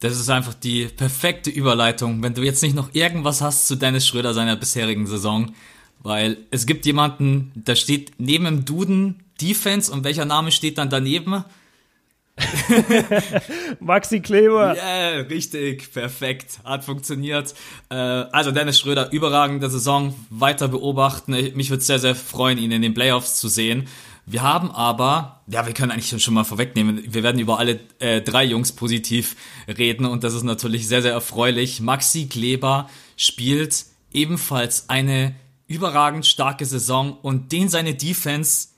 Das ist einfach die perfekte Überleitung. Wenn du jetzt nicht noch irgendwas hast zu Dennis Schröder seiner bisherigen Saison, weil es gibt jemanden, da steht neben dem Duden Defense und welcher Name steht dann daneben? Maxi Kleber. Ja, yeah, richtig, perfekt, hat funktioniert. Äh, also Dennis Schröder, überragende Saison, weiter beobachten. Mich würde sehr, sehr freuen, ihn in den Playoffs zu sehen. Wir haben aber, ja, wir können eigentlich schon mal vorwegnehmen, wir werden über alle äh, drei Jungs positiv reden und das ist natürlich sehr, sehr erfreulich. Maxi Kleber spielt ebenfalls eine überragend starke Saison und den seine Defense,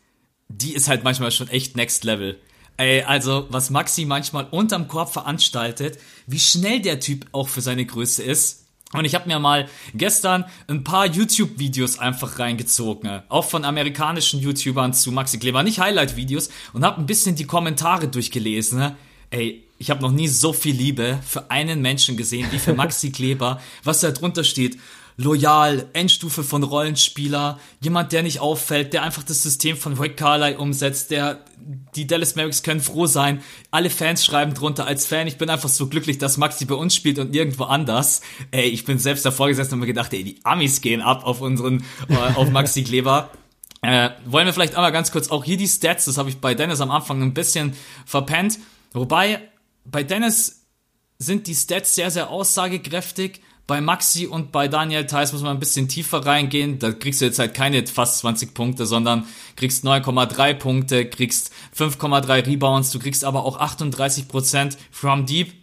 die ist halt manchmal schon echt next level. Ey, also was Maxi manchmal unterm Korb veranstaltet, wie schnell der Typ auch für seine Größe ist. Und ich habe mir mal gestern ein paar YouTube-Videos einfach reingezogen, auch von amerikanischen YouTubern zu Maxi Kleber, nicht Highlight-Videos, und habe ein bisschen die Kommentare durchgelesen. Ey, ich habe noch nie so viel Liebe für einen Menschen gesehen wie für Maxi Kleber, was da drunter steht loyal, Endstufe von Rollenspieler, jemand, der nicht auffällt, der einfach das System von Rick Carly umsetzt, der die Dallas Mavericks können froh sein. Alle Fans schreiben drunter als Fan, ich bin einfach so glücklich, dass Maxi bei uns spielt und nirgendwo anders. Ey, ich bin selbst davor gesessen und mir gedacht, ey, die Amis gehen ab auf unseren, äh, auf Maxi Kleber. Äh, wollen wir vielleicht einmal ganz kurz auch hier die Stats, das habe ich bei Dennis am Anfang ein bisschen verpennt. Wobei, bei Dennis sind die Stats sehr, sehr aussagekräftig. Bei Maxi und bei Daniel Theiss muss man ein bisschen tiefer reingehen. Da kriegst du jetzt halt keine fast 20 Punkte, sondern kriegst 9,3 Punkte, kriegst 5,3 Rebounds, du kriegst aber auch 38% from deep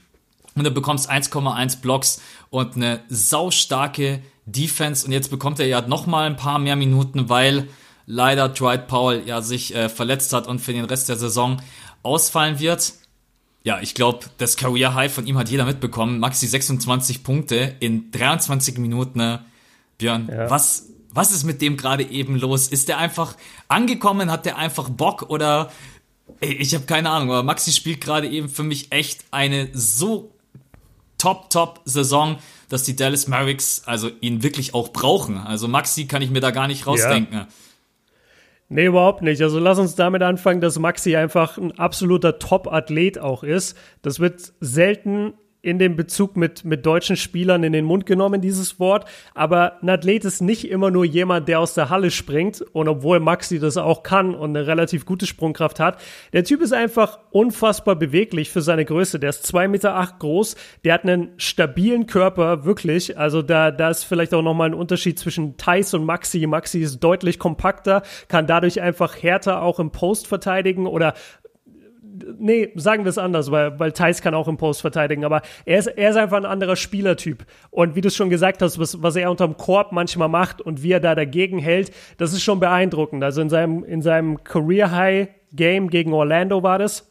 und du bekommst 1,1 Blocks und eine saustarke Defense. Und jetzt bekommt er ja nochmal ein paar mehr Minuten, weil leider Dwight Powell ja sich äh, verletzt hat und für den Rest der Saison ausfallen wird. Ja, ich glaube, das Career High von ihm hat jeder mitbekommen. Maxi 26 Punkte in 23 Minuten. Ne? Björn, ja. was, was ist mit dem gerade eben los? Ist der einfach angekommen? Hat der einfach Bock oder ich habe keine Ahnung, aber Maxi spielt gerade eben für mich echt eine so top, top Saison, dass die Dallas Mavericks also ihn wirklich auch brauchen. Also Maxi kann ich mir da gar nicht rausdenken. Ja. Nee, überhaupt nicht. Also lass uns damit anfangen, dass Maxi einfach ein absoluter Top-Athlet auch ist. Das wird selten in dem Bezug mit, mit deutschen Spielern in den Mund genommen, dieses Wort. Aber ein Athlet ist nicht immer nur jemand, der aus der Halle springt. Und obwohl Maxi das auch kann und eine relativ gute Sprungkraft hat, der Typ ist einfach unfassbar beweglich für seine Größe. Der ist zwei Meter acht groß. Der hat einen stabilen Körper, wirklich. Also da, da ist vielleicht auch nochmal ein Unterschied zwischen Thais und Maxi. Maxi ist deutlich kompakter, kann dadurch einfach härter auch im Post verteidigen oder nee, sagen wir es anders, weil, weil Thais kann auch im Post verteidigen, aber er ist, er ist einfach ein anderer Spielertyp. Und wie du es schon gesagt hast, was, was er unterm Korb manchmal macht und wie er da dagegen hält, das ist schon beeindruckend. Also in seinem, in seinem Career High Game gegen Orlando war das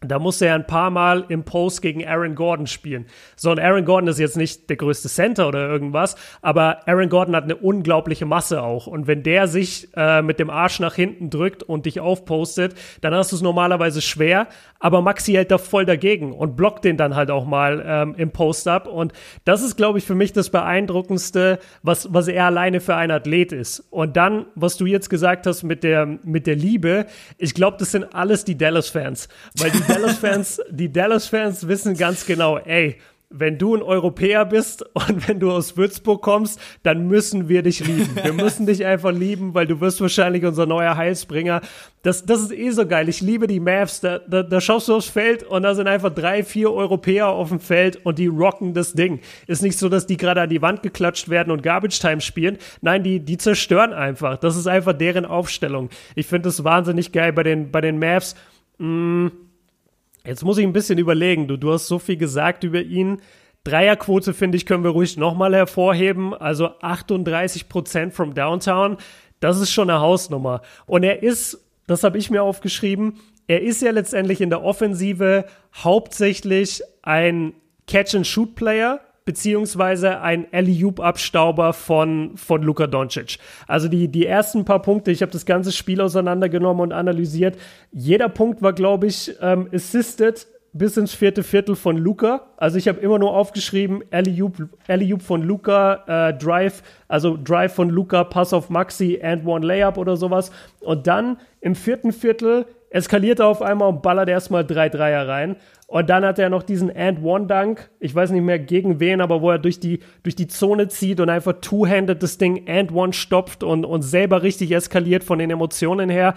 da musste er ein paar Mal im Post gegen Aaron Gordon spielen. So, und Aaron Gordon ist jetzt nicht der größte Center oder irgendwas, aber Aaron Gordon hat eine unglaubliche Masse auch. Und wenn der sich äh, mit dem Arsch nach hinten drückt und dich aufpostet, dann hast du es normalerweise schwer. Aber Maxi hält da voll dagegen und blockt den dann halt auch mal ähm, im Post ab. Und das ist, glaube ich, für mich das Beeindruckendste, was, was er alleine für ein Athlet ist. Und dann, was du jetzt gesagt hast mit der, mit der Liebe, ich glaube, das sind alles die Dallas-Fans. Weil die Dallas-Fans, die Dallas-Fans wissen ganz genau, ey, wenn du ein Europäer bist und wenn du aus Würzburg kommst, dann müssen wir dich lieben. Wir müssen dich einfach lieben, weil du wirst wahrscheinlich unser neuer Heilsbringer. Das, das ist eh so geil. Ich liebe die Mavs. Da, da, da schaust du aufs Feld und da sind einfach drei, vier Europäer auf dem Feld und die rocken das Ding. Ist nicht so, dass die gerade an die Wand geklatscht werden und Garbage Time spielen. Nein, die, die zerstören einfach. Das ist einfach deren Aufstellung. Ich finde das wahnsinnig geil bei den, bei den Mavs. Mmh Jetzt muss ich ein bisschen überlegen. Du, du hast so viel gesagt über ihn. Dreierquote, finde ich, können wir ruhig nochmal hervorheben. Also 38 Prozent from Downtown. Das ist schon eine Hausnummer. Und er ist, das habe ich mir aufgeschrieben, er ist ja letztendlich in der Offensive hauptsächlich ein Catch-and-Shoot-Player beziehungsweise ein Alley-Oop-Abstauber von, von Luka Doncic. Also die, die ersten paar Punkte, ich habe das ganze Spiel auseinandergenommen und analysiert. Jeder Punkt war, glaube ich, ähm, assisted bis ins vierte Viertel von Luca. Also ich habe immer nur aufgeschrieben, Alley-Oop von Luca, äh, Drive, also Drive von Luca, Pass auf Maxi and One Layup oder sowas. Und dann im vierten Viertel eskaliert er auf einmal und ballert erstmal drei Dreier rein. Und dann hat er noch diesen And-One-Dunk, ich weiß nicht mehr gegen wen, aber wo er durch die, durch die Zone zieht und einfach two-handed das Ding And-One stopft und, und selber richtig eskaliert von den Emotionen her.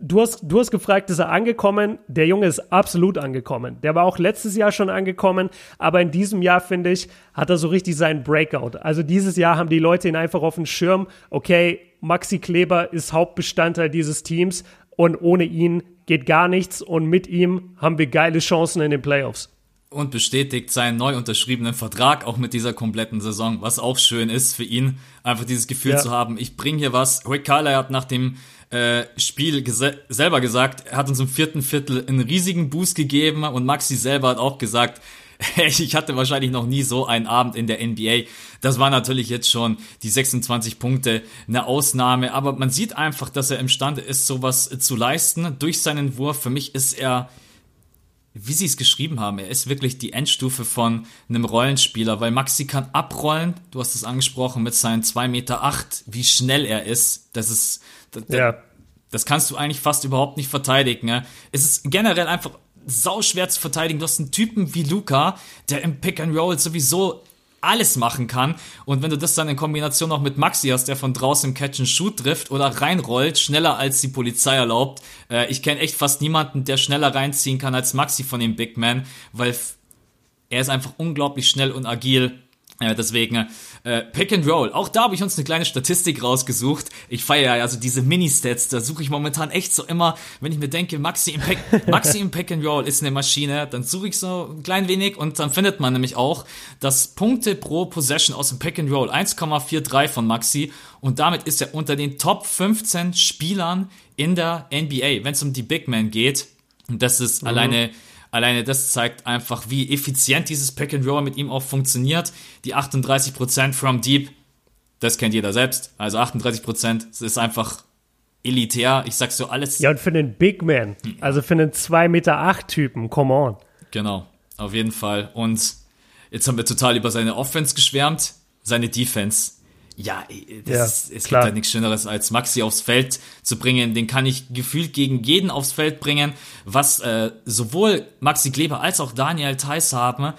Du hast, du hast gefragt, ist er angekommen? Der Junge ist absolut angekommen. Der war auch letztes Jahr schon angekommen, aber in diesem Jahr, finde ich, hat er so richtig seinen Breakout. Also dieses Jahr haben die Leute ihn einfach auf dem Schirm. Okay, Maxi Kleber ist Hauptbestandteil dieses Teams und ohne ihn geht gar nichts und mit ihm haben wir geile Chancen in den Playoffs. Und bestätigt seinen neu unterschriebenen Vertrag auch mit dieser kompletten Saison, was auch schön ist für ihn, einfach dieses Gefühl ja. zu haben, ich bringe hier was. Rick Carly hat nach dem äh, Spiel gese selber gesagt, er hat uns im vierten Viertel einen riesigen Boost gegeben und Maxi selber hat auch gesagt, ich hatte wahrscheinlich noch nie so einen Abend in der NBA. Das war natürlich jetzt schon die 26 Punkte eine Ausnahme, aber man sieht einfach, dass er imstande ist, sowas zu leisten durch seinen Wurf. Für mich ist er, wie sie es geschrieben haben, er ist wirklich die Endstufe von einem Rollenspieler, weil Maxi kann abrollen. Du hast es angesprochen mit seinen 2,8 Meter, acht, wie schnell er ist. Das ist, das, ja. das kannst du eigentlich fast überhaupt nicht verteidigen. Ne? Es ist generell einfach sau schwer zu verteidigen. Du hast einen Typen wie Luca, der im Pick and Roll sowieso alles machen kann. Und wenn du das dann in Kombination noch mit Maxi hast, der von draußen im Catch and Shoot trifft oder reinrollt, schneller als die Polizei erlaubt. Äh, ich kenne echt fast niemanden, der schneller reinziehen kann als Maxi von dem Big Man, weil er ist einfach unglaublich schnell und agil. Äh, deswegen äh, Pick and Roll. Auch da habe ich uns eine kleine Statistik rausgesucht. Ich feiere ja also diese Mini-Stats, da suche ich momentan echt so immer, wenn ich mir denke, Maxi im, Pack, Maxi im Pick and Roll ist eine Maschine, dann suche ich so ein klein wenig und dann findet man nämlich auch, dass Punkte pro Possession aus dem Pick and Roll 1,43 von Maxi und damit ist er unter den Top 15 Spielern in der NBA, wenn es um die Big Men geht. Und das ist mhm. alleine Alleine das zeigt einfach, wie effizient dieses Pack and Roll mit ihm auch funktioniert. Die 38% from deep, das kennt jeder selbst. Also 38%, das ist einfach elitär. Ich sag's so alles. Ja, und für einen Big Man, also für einen 2,8 Meter acht Typen, come on. Genau, auf jeden Fall. Und jetzt haben wir total über seine Offense geschwärmt. Seine Defense Ja, das ja, ist, es klar. gibt halt nichts Schöneres, als Maxi aufs Feld zu bringen. Den kann ich gefühlt gegen jeden aufs Feld bringen. Was äh, sowohl Maxi Kleber als auch Daniel Theiss haben,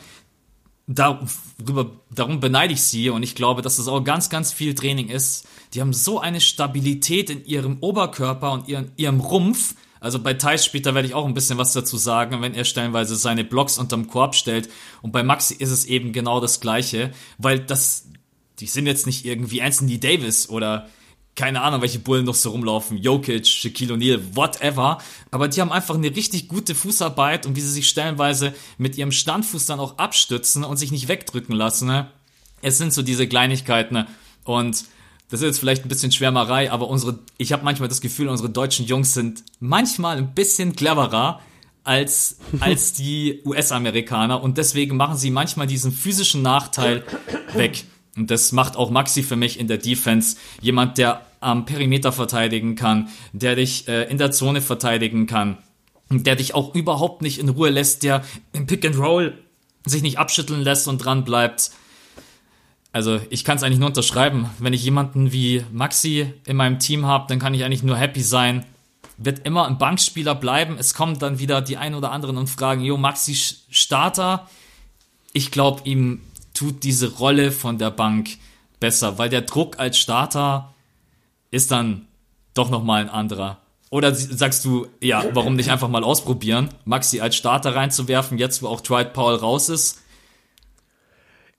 darüber, darum beneide ich sie und ich glaube, dass das auch ganz, ganz viel Training ist. Die haben so eine Stabilität in ihrem Oberkörper und ihren, ihrem Rumpf. Also bei Thais später werde ich auch ein bisschen was dazu sagen, wenn er stellenweise seine Blocks unterm Korb stellt. Und bei Maxi ist es eben genau das Gleiche, weil das, die sind jetzt nicht irgendwie Anthony Davis oder keine Ahnung, welche Bullen noch so rumlaufen, Jokic, Shaquille O'Neal, whatever, aber die haben einfach eine richtig gute Fußarbeit und wie sie sich stellenweise mit ihrem Standfuß dann auch abstützen und sich nicht wegdrücken lassen. Ne? Es sind so diese Kleinigkeiten ne? und das ist jetzt vielleicht ein bisschen Schwärmerei, aber unsere, ich habe manchmal das Gefühl, unsere deutschen Jungs sind manchmal ein bisschen cleverer als, als die US-Amerikaner und deswegen machen sie manchmal diesen physischen Nachteil weg. Und das macht auch Maxi für mich in der Defense. Jemand, der am Perimeter verteidigen kann, der dich äh, in der Zone verteidigen kann, der dich auch überhaupt nicht in Ruhe lässt, der im Pick and Roll sich nicht abschütteln lässt und dran bleibt. Also ich kann es eigentlich nur unterschreiben. Wenn ich jemanden wie Maxi in meinem Team habe, dann kann ich eigentlich nur happy sein. Wird immer ein Bankspieler bleiben. Es kommen dann wieder die ein oder anderen und fragen, jo, Maxi Starter. Ich glaube, ihm tut diese Rolle von der Bank besser, weil der Druck als Starter ist dann doch nochmal ein anderer. Oder sagst du, ja, warum nicht einfach mal ausprobieren, Maxi als Starter reinzuwerfen, jetzt wo auch Dwight Powell raus ist?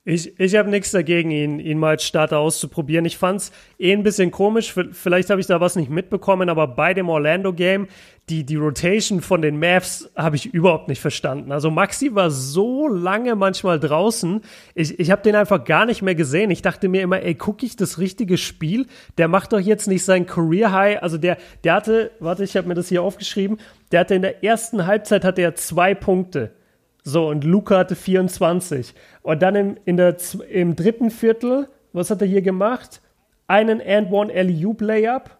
Ich, ich habe nichts dagegen, ihn, ihn mal als Starter auszuprobieren. Ich fand es eh ein bisschen komisch. Vielleicht habe ich da was nicht mitbekommen, aber bei dem Orlando-Game, die, die Rotation von den Mavs habe ich überhaupt nicht verstanden. Also Maxi war so lange manchmal draußen. Ich, ich habe den einfach gar nicht mehr gesehen. Ich dachte mir immer, ey, gucke ich das richtige Spiel? Der macht doch jetzt nicht sein Career High. Also der, der hatte, warte, ich habe mir das hier aufgeschrieben, der hatte in der ersten Halbzeit hatte er zwei Punkte. So, und Luca hatte 24. Und dann im, in der, im dritten Viertel, was hat er hier gemacht? Einen and one LU Layup.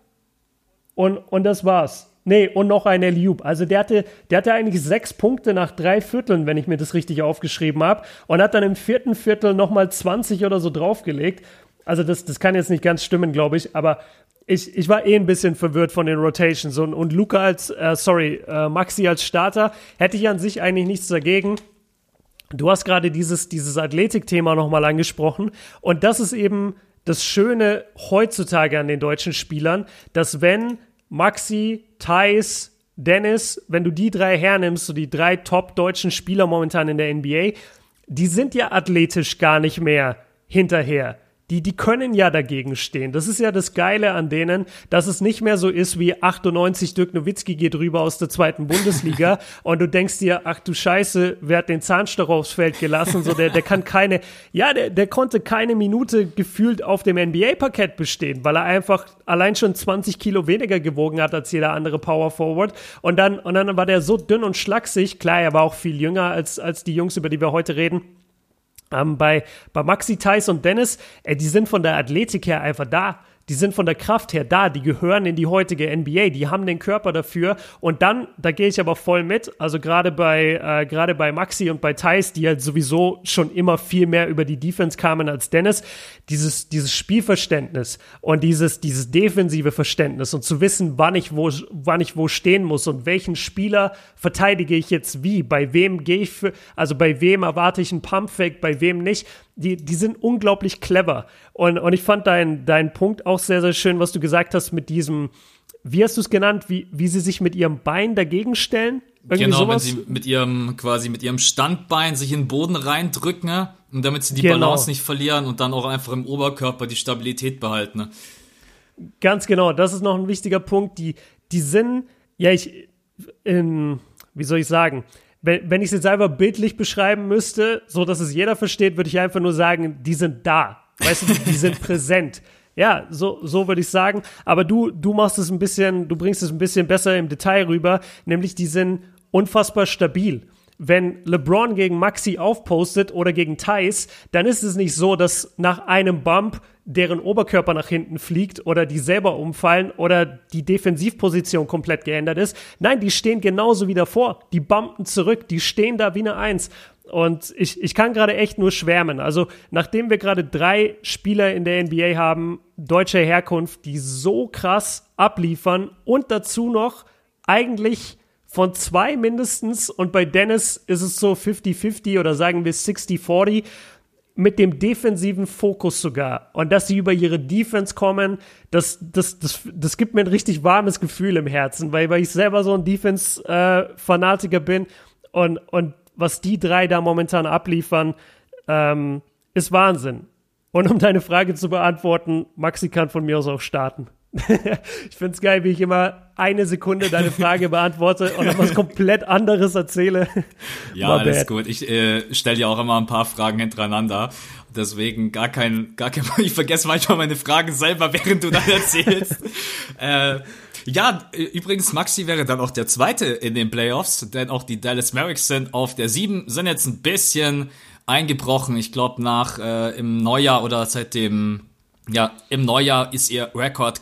Und, und das war's. Nee, und noch ein Eliub. Also der hatte, der hatte eigentlich sechs Punkte nach drei Vierteln, wenn ich mir das richtig aufgeschrieben habe. Und hat dann im vierten Viertel nochmal 20 oder so draufgelegt. Also das, das kann jetzt nicht ganz stimmen, glaube ich. Aber ich, ich war eh ein bisschen verwirrt von den Rotations. Und, und Luca als, äh, sorry, äh, Maxi als Starter hätte ich an sich eigentlich nichts dagegen. Du hast gerade dieses, dieses Athletik-Thema nochmal angesprochen. Und das ist eben das Schöne heutzutage an den deutschen Spielern, dass wenn Maxi, Thais, Dennis, wenn du die drei hernimmst, so die drei top deutschen Spieler momentan in der NBA, die sind ja athletisch gar nicht mehr hinterher die, die können ja dagegen stehen. Das ist ja das Geile an denen, dass es nicht mehr so ist wie 98 Dirk Nowitzki geht rüber aus der zweiten Bundesliga und du denkst dir, ach du Scheiße, wer hat den Zahnstocher aufs Feld gelassen? So, der, der kann keine, ja, der, der konnte keine Minute gefühlt auf dem NBA-Parkett bestehen, weil er einfach allein schon 20 Kilo weniger gewogen hat als jeder andere Power Forward. Und dann, und dann war der so dünn und schlaksig. Klar, er war auch viel jünger als, als die Jungs, über die wir heute reden. Ähm, bei, bei Maxi, Thais und Dennis, äh, die sind von der Athletik her einfach da die sind von der Kraft her da, die gehören in die heutige NBA, die haben den Körper dafür. Und dann, da gehe ich aber voll mit, also gerade bei, äh, gerade bei Maxi und bei Thais, die halt sowieso schon immer viel mehr über die Defense kamen als Dennis, dieses, dieses Spielverständnis und dieses, dieses defensive Verständnis und zu wissen, wann ich wo, wann ich wo stehen muss und welchen Spieler verteidige ich jetzt wie, bei wem gehe ich für, also bei wem erwarte ich einen Pumpfake, bei wem nicht die, die sind unglaublich clever. Und, und ich fand deinen dein Punkt auch sehr, sehr schön, was du gesagt hast mit diesem, wie hast du es genannt, wie, wie sie sich mit ihrem Bein dagegen stellen? Irgendwie genau, sowas? wenn sie mit ihrem, quasi mit ihrem Standbein sich in den Boden reindrücken, ne? und damit sie die genau. Balance nicht verlieren und dann auch einfach im Oberkörper die Stabilität behalten. Ne? Ganz genau, das ist noch ein wichtiger Punkt. Die, die sind, ja, ich, in, wie soll ich sagen, wenn, wenn ich es jetzt einfach bildlich beschreiben müsste, so dass es jeder versteht, würde ich einfach nur sagen, die sind da. Weißt du, die sind präsent. Ja, so, so würde ich sagen. Aber du, du machst es ein bisschen, du bringst es ein bisschen besser im Detail rüber, nämlich die sind unfassbar stabil. Wenn LeBron gegen Maxi aufpostet oder gegen Thais, dann ist es nicht so, dass nach einem Bump deren Oberkörper nach hinten fliegt oder die selber umfallen oder die Defensivposition komplett geändert ist. Nein, die stehen genauso wie davor. Die bumpen zurück, die stehen da wie eine Eins. Und ich, ich kann gerade echt nur schwärmen. Also, nachdem wir gerade drei Spieler in der NBA haben, deutscher Herkunft, die so krass abliefern und dazu noch eigentlich von zwei mindestens und bei Dennis ist es so 50-50 oder sagen wir 60-40 mit dem defensiven Fokus sogar. Und dass sie über ihre Defense kommen, das, das, das, das gibt mir ein richtig warmes Gefühl im Herzen, weil, weil ich selber so ein Defense-Fanatiker bin. Und, und was die drei da momentan abliefern, ähm, ist Wahnsinn. Und um deine Frage zu beantworten, Maxi kann von mir aus auch starten. Ich finde es geil, wie ich immer eine Sekunde deine Frage beantworte und dann was komplett anderes erzähle. ja, alles gut. Ich äh, stelle dir auch immer ein paar Fragen hintereinander. Deswegen gar kein, gar kein, ich vergesse manchmal meine Fragen selber, während du dann erzählst. äh, ja, übrigens, Maxi wäre dann auch der Zweite in den Playoffs, denn auch die Dallas Mavericks sind auf der 7, sind jetzt ein bisschen eingebrochen. Ich glaube, nach äh, im Neujahr oder seit dem, ja, im Neujahr ist ihr Rekord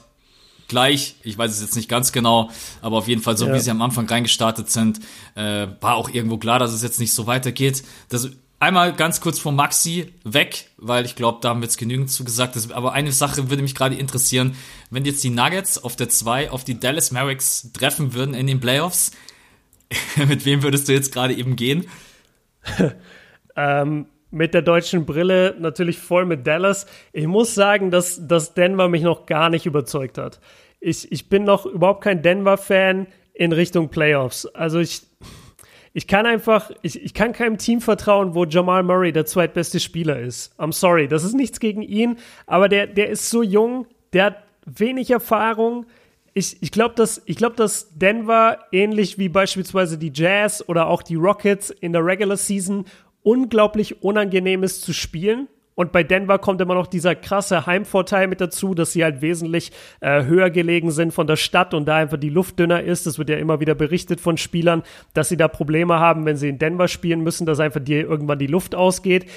gleich. Ich weiß es jetzt nicht ganz genau, aber auf jeden Fall so, ja. wie sie am Anfang reingestartet sind, äh, war auch irgendwo klar, dass es jetzt nicht so weitergeht. Das einmal ganz kurz von Maxi weg, weil ich glaube, da haben wir jetzt genügend zugesagt. Aber eine Sache würde mich gerade interessieren, wenn jetzt die Nuggets auf der 2 auf die Dallas Mavericks treffen würden in den Playoffs, mit wem würdest du jetzt gerade eben gehen? ähm, mit der deutschen Brille natürlich voll mit Dallas. Ich muss sagen, dass, dass Denver mich noch gar nicht überzeugt hat. Ich, ich bin noch überhaupt kein Denver-Fan in Richtung Playoffs. Also ich, ich kann einfach, ich, ich kann keinem Team vertrauen, wo Jamal Murray der zweitbeste Spieler ist. I'm sorry, das ist nichts gegen ihn, aber der, der ist so jung, der hat wenig Erfahrung. Ich, ich glaube, dass, glaub, dass Denver, ähnlich wie beispielsweise die Jazz oder auch die Rockets in der Regular Season, unglaublich unangenehm ist zu spielen. Und bei Denver kommt immer noch dieser krasse Heimvorteil mit dazu, dass sie halt wesentlich äh, höher gelegen sind von der Stadt und da einfach die Luft dünner ist. Das wird ja immer wieder berichtet von Spielern, dass sie da Probleme haben, wenn sie in Denver spielen müssen, dass einfach dir irgendwann die Luft ausgeht.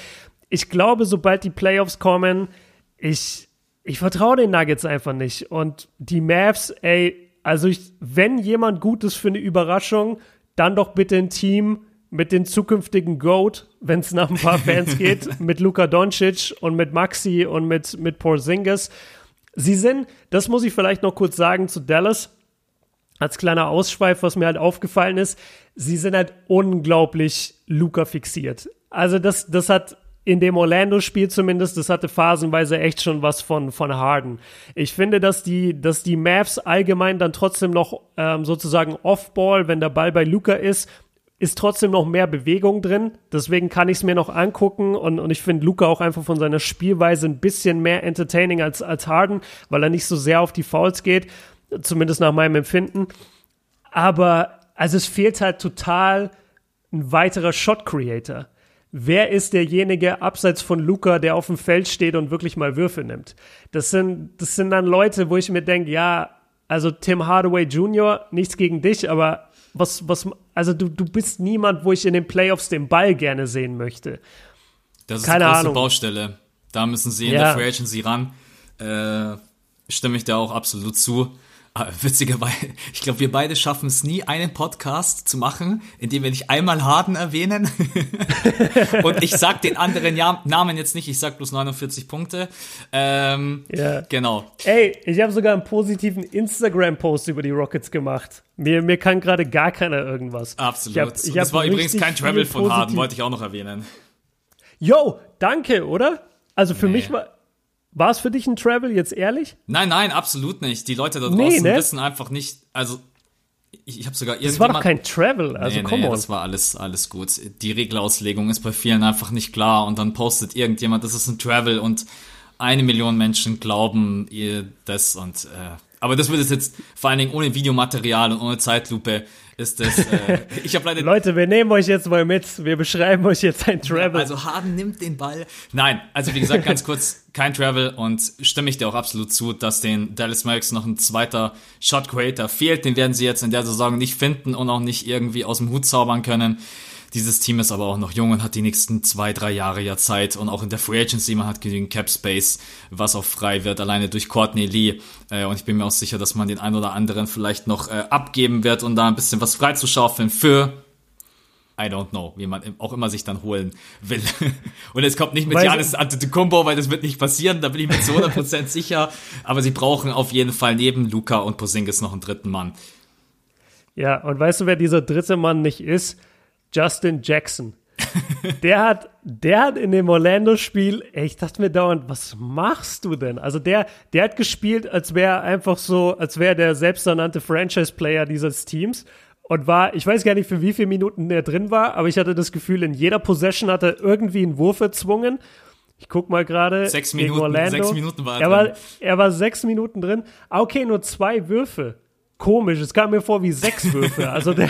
Ich glaube, sobald die Playoffs kommen, ich, ich vertraue den Nuggets einfach nicht. Und die Mavs, ey, also ich, wenn jemand gut ist für eine Überraschung, dann doch bitte ein Team, mit den zukünftigen GOAT, wenn es nach ein paar Fans geht, mit Luka Doncic und mit Maxi und mit, mit Porzingis. Sie sind, das muss ich vielleicht noch kurz sagen zu Dallas, als kleiner Ausschweif, was mir halt aufgefallen ist, sie sind halt unglaublich Luca fixiert. Also das, das hat in dem Orlando-Spiel zumindest, das hatte phasenweise echt schon was von, von Harden. Ich finde, dass die, dass die Mavs allgemein dann trotzdem noch ähm, sozusagen Off-Ball, wenn der Ball bei Luca ist, ist trotzdem noch mehr Bewegung drin. Deswegen kann ich es mir noch angucken und, und ich finde Luca auch einfach von seiner Spielweise ein bisschen mehr entertaining als, als Harden, weil er nicht so sehr auf die Fouls geht, zumindest nach meinem Empfinden. Aber also es fehlt halt total ein weiterer Shot Creator. Wer ist derjenige abseits von Luca, der auf dem Feld steht und wirklich mal Würfe nimmt? Das sind, das sind dann Leute, wo ich mir denke, ja, also Tim Hardaway Jr., nichts gegen dich, aber was, was, also du, du bist niemand, wo ich in den Playoffs den Ball gerne sehen möchte. Das ist Keine die große Ahnung. Baustelle. Da müssen sie in ja. der Free Agency ran. Äh, stimme ich da auch absolut zu. Ah, witzigerweise, ich glaube, wir beide schaffen es nie, einen Podcast zu machen, in dem wir nicht einmal Harden erwähnen. und ich sag den anderen ja Namen jetzt nicht, ich sag bloß 49 Punkte. Ähm, ja. Genau. Ey, ich habe sogar einen positiven Instagram-Post über die Rockets gemacht. Mir, mir kann gerade gar keiner irgendwas. Absolut. Ich hab, ich das war übrigens kein Travel von Harden, wollte ich auch noch erwähnen. Yo, danke, oder? Also für nee. mich war war es für dich ein Travel, jetzt ehrlich? Nein, nein, absolut nicht. Die Leute da draußen nee, ne? wissen einfach nicht, also ich, ich habe sogar irgendwie. Das war doch kein Travel, also nee, komm nee, das war alles, alles gut. Die Regelauslegung ist bei vielen einfach nicht klar und dann postet irgendjemand, das ist ein Travel und eine Million Menschen glauben ihr das und äh, aber das wird jetzt vor allen Dingen ohne Videomaterial und ohne Zeitlupe ist das. Äh, ich habe leider. Leute, wir nehmen euch jetzt mal mit. Wir beschreiben euch jetzt ein Travel. Also Harden nimmt den Ball. Nein, also wie gesagt, ganz kurz, kein Travel und stimme ich dir auch absolut zu, dass den Dallas Mavericks noch ein zweiter Shot Creator fehlt. Den werden sie jetzt in der Saison nicht finden und auch nicht irgendwie aus dem Hut zaubern können. Dieses Team ist aber auch noch jung und hat die nächsten zwei, drei Jahre ja Zeit und auch in der Free Agency, man hat genügend Cap Space, was auch frei wird, alleine durch Courtney Lee. Äh, und ich bin mir auch sicher, dass man den einen oder anderen vielleicht noch äh, abgeben wird und da ein bisschen was freizuschaufeln für I don't know, wie man auch immer sich dann holen will. Und es kommt nicht mit Janis Antetokounmpo, weil das wird nicht passieren, da bin ich mir zu 100% sicher. Aber sie brauchen auf jeden Fall neben Luca und Posingis noch einen dritten Mann. Ja, und weißt du, wer dieser dritte Mann nicht ist? Justin Jackson. der hat, der hat in dem Orlando-Spiel, ich dachte mir dauernd, was machst du denn? Also der, der hat gespielt, als wäre er einfach so, als wäre der selbsternannte Franchise-Player dieses Teams und war, ich weiß gar nicht, für wie viele Minuten er drin war, aber ich hatte das Gefühl, in jeder Possession hat er irgendwie einen Wurf erzwungen. Ich guck mal gerade. Sechs Minuten, Orlando. sechs Minuten war er, er war, er war sechs Minuten drin. Ah, okay, nur zwei Würfe komisch. Es kam mir vor wie sechs Würfe. Also der,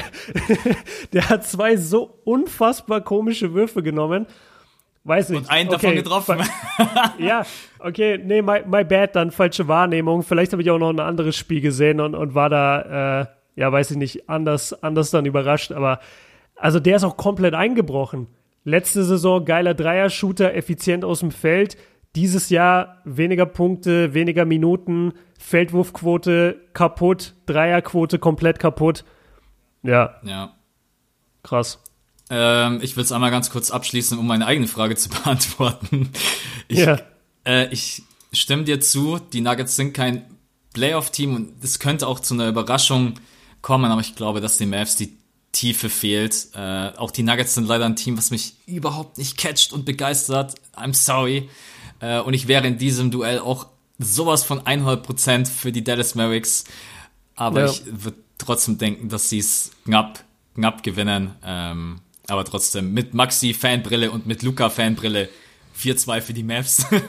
der hat zwei so unfassbar komische Würfe genommen. Weiß nicht. Und einen okay. davon getroffen. ja, okay, nee, my, my bad, dann falsche Wahrnehmung. Vielleicht habe ich auch noch ein anderes Spiel gesehen und, und war da, äh, ja, weiß ich nicht, anders, anders dann überrascht. Aber also der ist auch komplett eingebrochen. Letzte Saison geiler Dreier-Shooter, effizient aus dem Feld. Dieses Jahr weniger Punkte, weniger Minuten, Feldwurfquote kaputt, Dreierquote komplett kaputt. Ja. Ja. Krass. Ähm, ich will es einmal ganz kurz abschließen, um meine eigene Frage zu beantworten. Ich, ja. Äh, ich stimme dir zu, die Nuggets sind kein Playoff-Team und es könnte auch zu einer Überraschung kommen, aber ich glaube, dass den Mavs die Tiefe fehlt. Äh, auch die Nuggets sind leider ein Team, was mich überhaupt nicht catcht und begeistert. I'm sorry. Äh, und ich wäre in diesem Duell auch sowas von 100% für die Dallas Mavericks. Aber ja. ich würde trotzdem denken, dass sie es knapp, knapp gewinnen. Ähm, aber trotzdem mit Maxi Fanbrille und mit Luca Fanbrille 4-2 für die Mavs.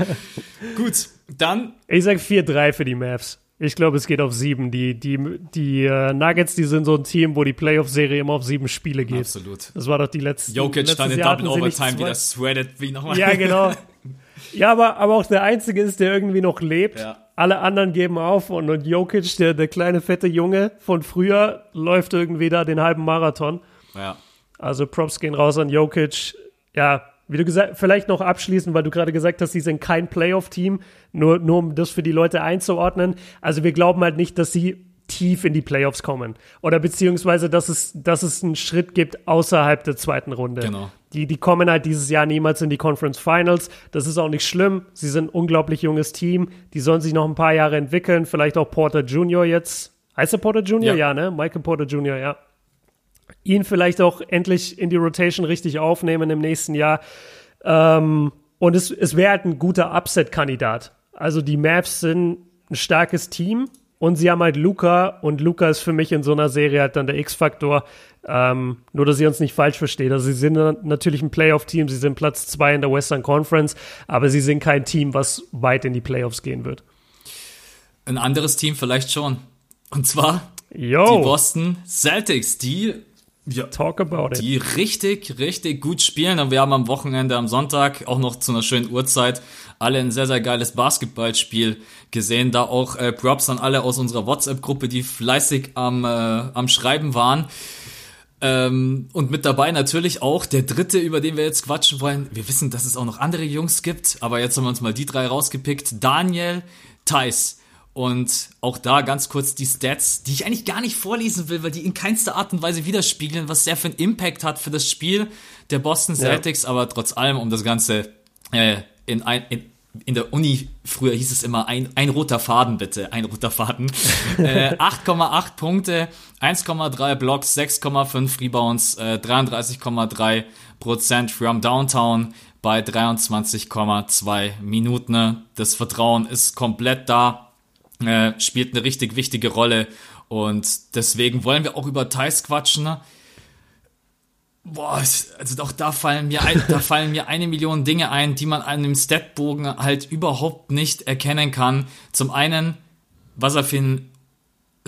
Gut, dann. Ich sag 4-3 für die Mavs. Ich glaube, es geht auf sieben. Die, die, die uh, Nuggets, die sind so ein Team, wo die Playoff-Serie immer auf sieben Spiele geht. Absolut. Das war doch die letzte. Jokic stand in Double Overtime wieder sweated wie nochmal. Ja, genau. ja, aber, aber auch der Einzige ist, der irgendwie noch lebt. Ja. Alle anderen geben auf und, und Jokic, der, der kleine fette Junge von früher, läuft irgendwie da den halben Marathon. Ja. Also Props gehen raus an Jokic. Ja, wie du gesagt, vielleicht noch abschließen, weil du gerade gesagt hast, sie sind kein Playoff-Team, nur, nur um das für die Leute einzuordnen. Also wir glauben halt nicht, dass sie tief in die Playoffs kommen. Oder beziehungsweise, dass es, dass es einen Schritt gibt außerhalb der zweiten Runde. Genau. Die, die kommen halt dieses Jahr niemals in die Conference Finals. Das ist auch nicht schlimm. Sie sind ein unglaublich junges Team. Die sollen sich noch ein paar Jahre entwickeln. Vielleicht auch Porter Jr. jetzt. Heißt er Porter Jr.? Ja, ja ne? Michael Porter Jr., ja ihn vielleicht auch endlich in die Rotation richtig aufnehmen im nächsten Jahr. Ähm, und es, es wäre halt ein guter Upset-Kandidat. Also die Mavs sind ein starkes Team und sie haben halt Luca und Luca ist für mich in so einer Serie halt dann der X-Faktor. Ähm, nur, dass ihr uns nicht falsch versteht. Also sie sind natürlich ein Playoff-Team, sie sind Platz zwei in der Western Conference, aber sie sind kein Team, was weit in die Playoffs gehen wird. Ein anderes Team vielleicht schon. Und zwar Yo. die Boston Celtics, die ja, Talk about it. Die richtig, richtig gut spielen. Und wir haben am Wochenende, am Sonntag, auch noch zu einer schönen Uhrzeit, alle ein sehr, sehr geiles Basketballspiel gesehen. Da auch äh, Props an alle aus unserer WhatsApp-Gruppe, die fleißig am, äh, am Schreiben waren. Ähm, und mit dabei natürlich auch der dritte, über den wir jetzt quatschen wollen. Wir wissen, dass es auch noch andere Jungs gibt, aber jetzt haben wir uns mal die drei rausgepickt. Daniel Theiss und auch da ganz kurz die Stats, die ich eigentlich gar nicht vorlesen will, weil die in keinster Art und Weise widerspiegeln, was der für einen Impact hat für das Spiel der Boston Celtics. Ja. Aber trotz allem, um das Ganze äh, in, ein, in, in der Uni früher hieß es immer ein, ein roter Faden, bitte, ein roter Faden. äh, 8,8 Punkte, 1,3 Blocks, 6,5 Rebounds, äh, 33,3 Prozent from Downtown bei 23,2 Minuten. Das Vertrauen ist komplett da äh, spielt eine richtig wichtige Rolle. Und deswegen wollen wir auch über Thais quatschen. Ne? Boah, also auch da fallen mir ein, da fallen mir eine Million Dinge ein, die man an dem Statbogen halt überhaupt nicht erkennen kann. Zum einen, was er für ein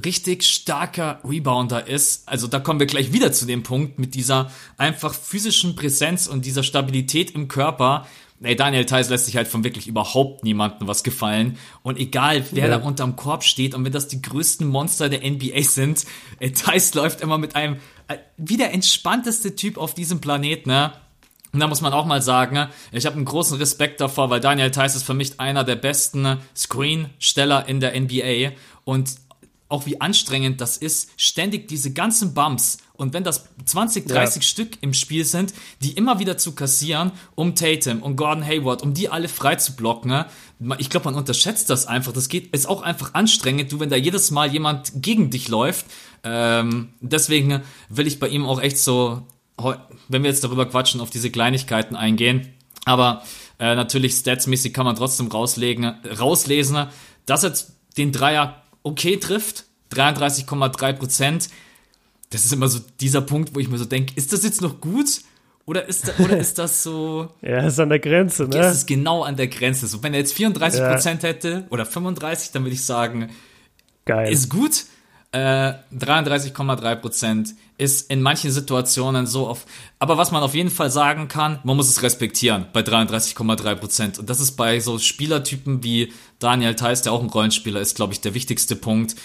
richtig starker Rebounder ist. Also da kommen wir gleich wieder zu dem Punkt mit dieser einfach physischen Präsenz und dieser Stabilität im Körper, ey, Daniel Theiss lässt sich halt von wirklich überhaupt niemandem was gefallen. Und egal, wer ja. da unterm Korb steht und wenn das die größten Monster der NBA sind, ey, Theiss läuft immer mit einem äh, wie der entspannteste Typ auf diesem Planeten, ne? Und da muss man auch mal sagen, ich habe einen großen Respekt davor, weil Daniel Theiss ist für mich einer der besten Screensteller in der NBA und auch wie anstrengend das ist, ständig diese ganzen Bumps und wenn das 20, 30 ja. Stück im Spiel sind, die immer wieder zu kassieren, um Tatum und Gordon Hayward, um die alle frei zu blocken, ne? ich glaube, man unterschätzt das einfach. Das geht, ist auch einfach anstrengend, du, wenn da jedes Mal jemand gegen dich läuft. Ähm, deswegen will ich bei ihm auch echt so wenn wir jetzt darüber quatschen, auf diese Kleinigkeiten eingehen. Aber äh, natürlich statsmäßig kann man trotzdem rauslegen, rauslesen, dass er den Dreier okay trifft. 33,3 Prozent. Das ist immer so dieser Punkt, wo ich mir so denke, ist das jetzt noch gut? Oder ist, da, oder ist das so. ja, ist an der Grenze, ne? Das ist genau an der Grenze. So, wenn er jetzt 34% ja. hätte oder 35, dann würde ich sagen, Geil. ist gut. Äh, 33,3 Prozent ist in manchen Situationen so auf. Aber was man auf jeden Fall sagen kann, man muss es respektieren bei 33,3 Prozent. Und das ist bei so Spielertypen wie Daniel Theiss, der auch ein Rollenspieler ist, glaube ich, der wichtigste Punkt,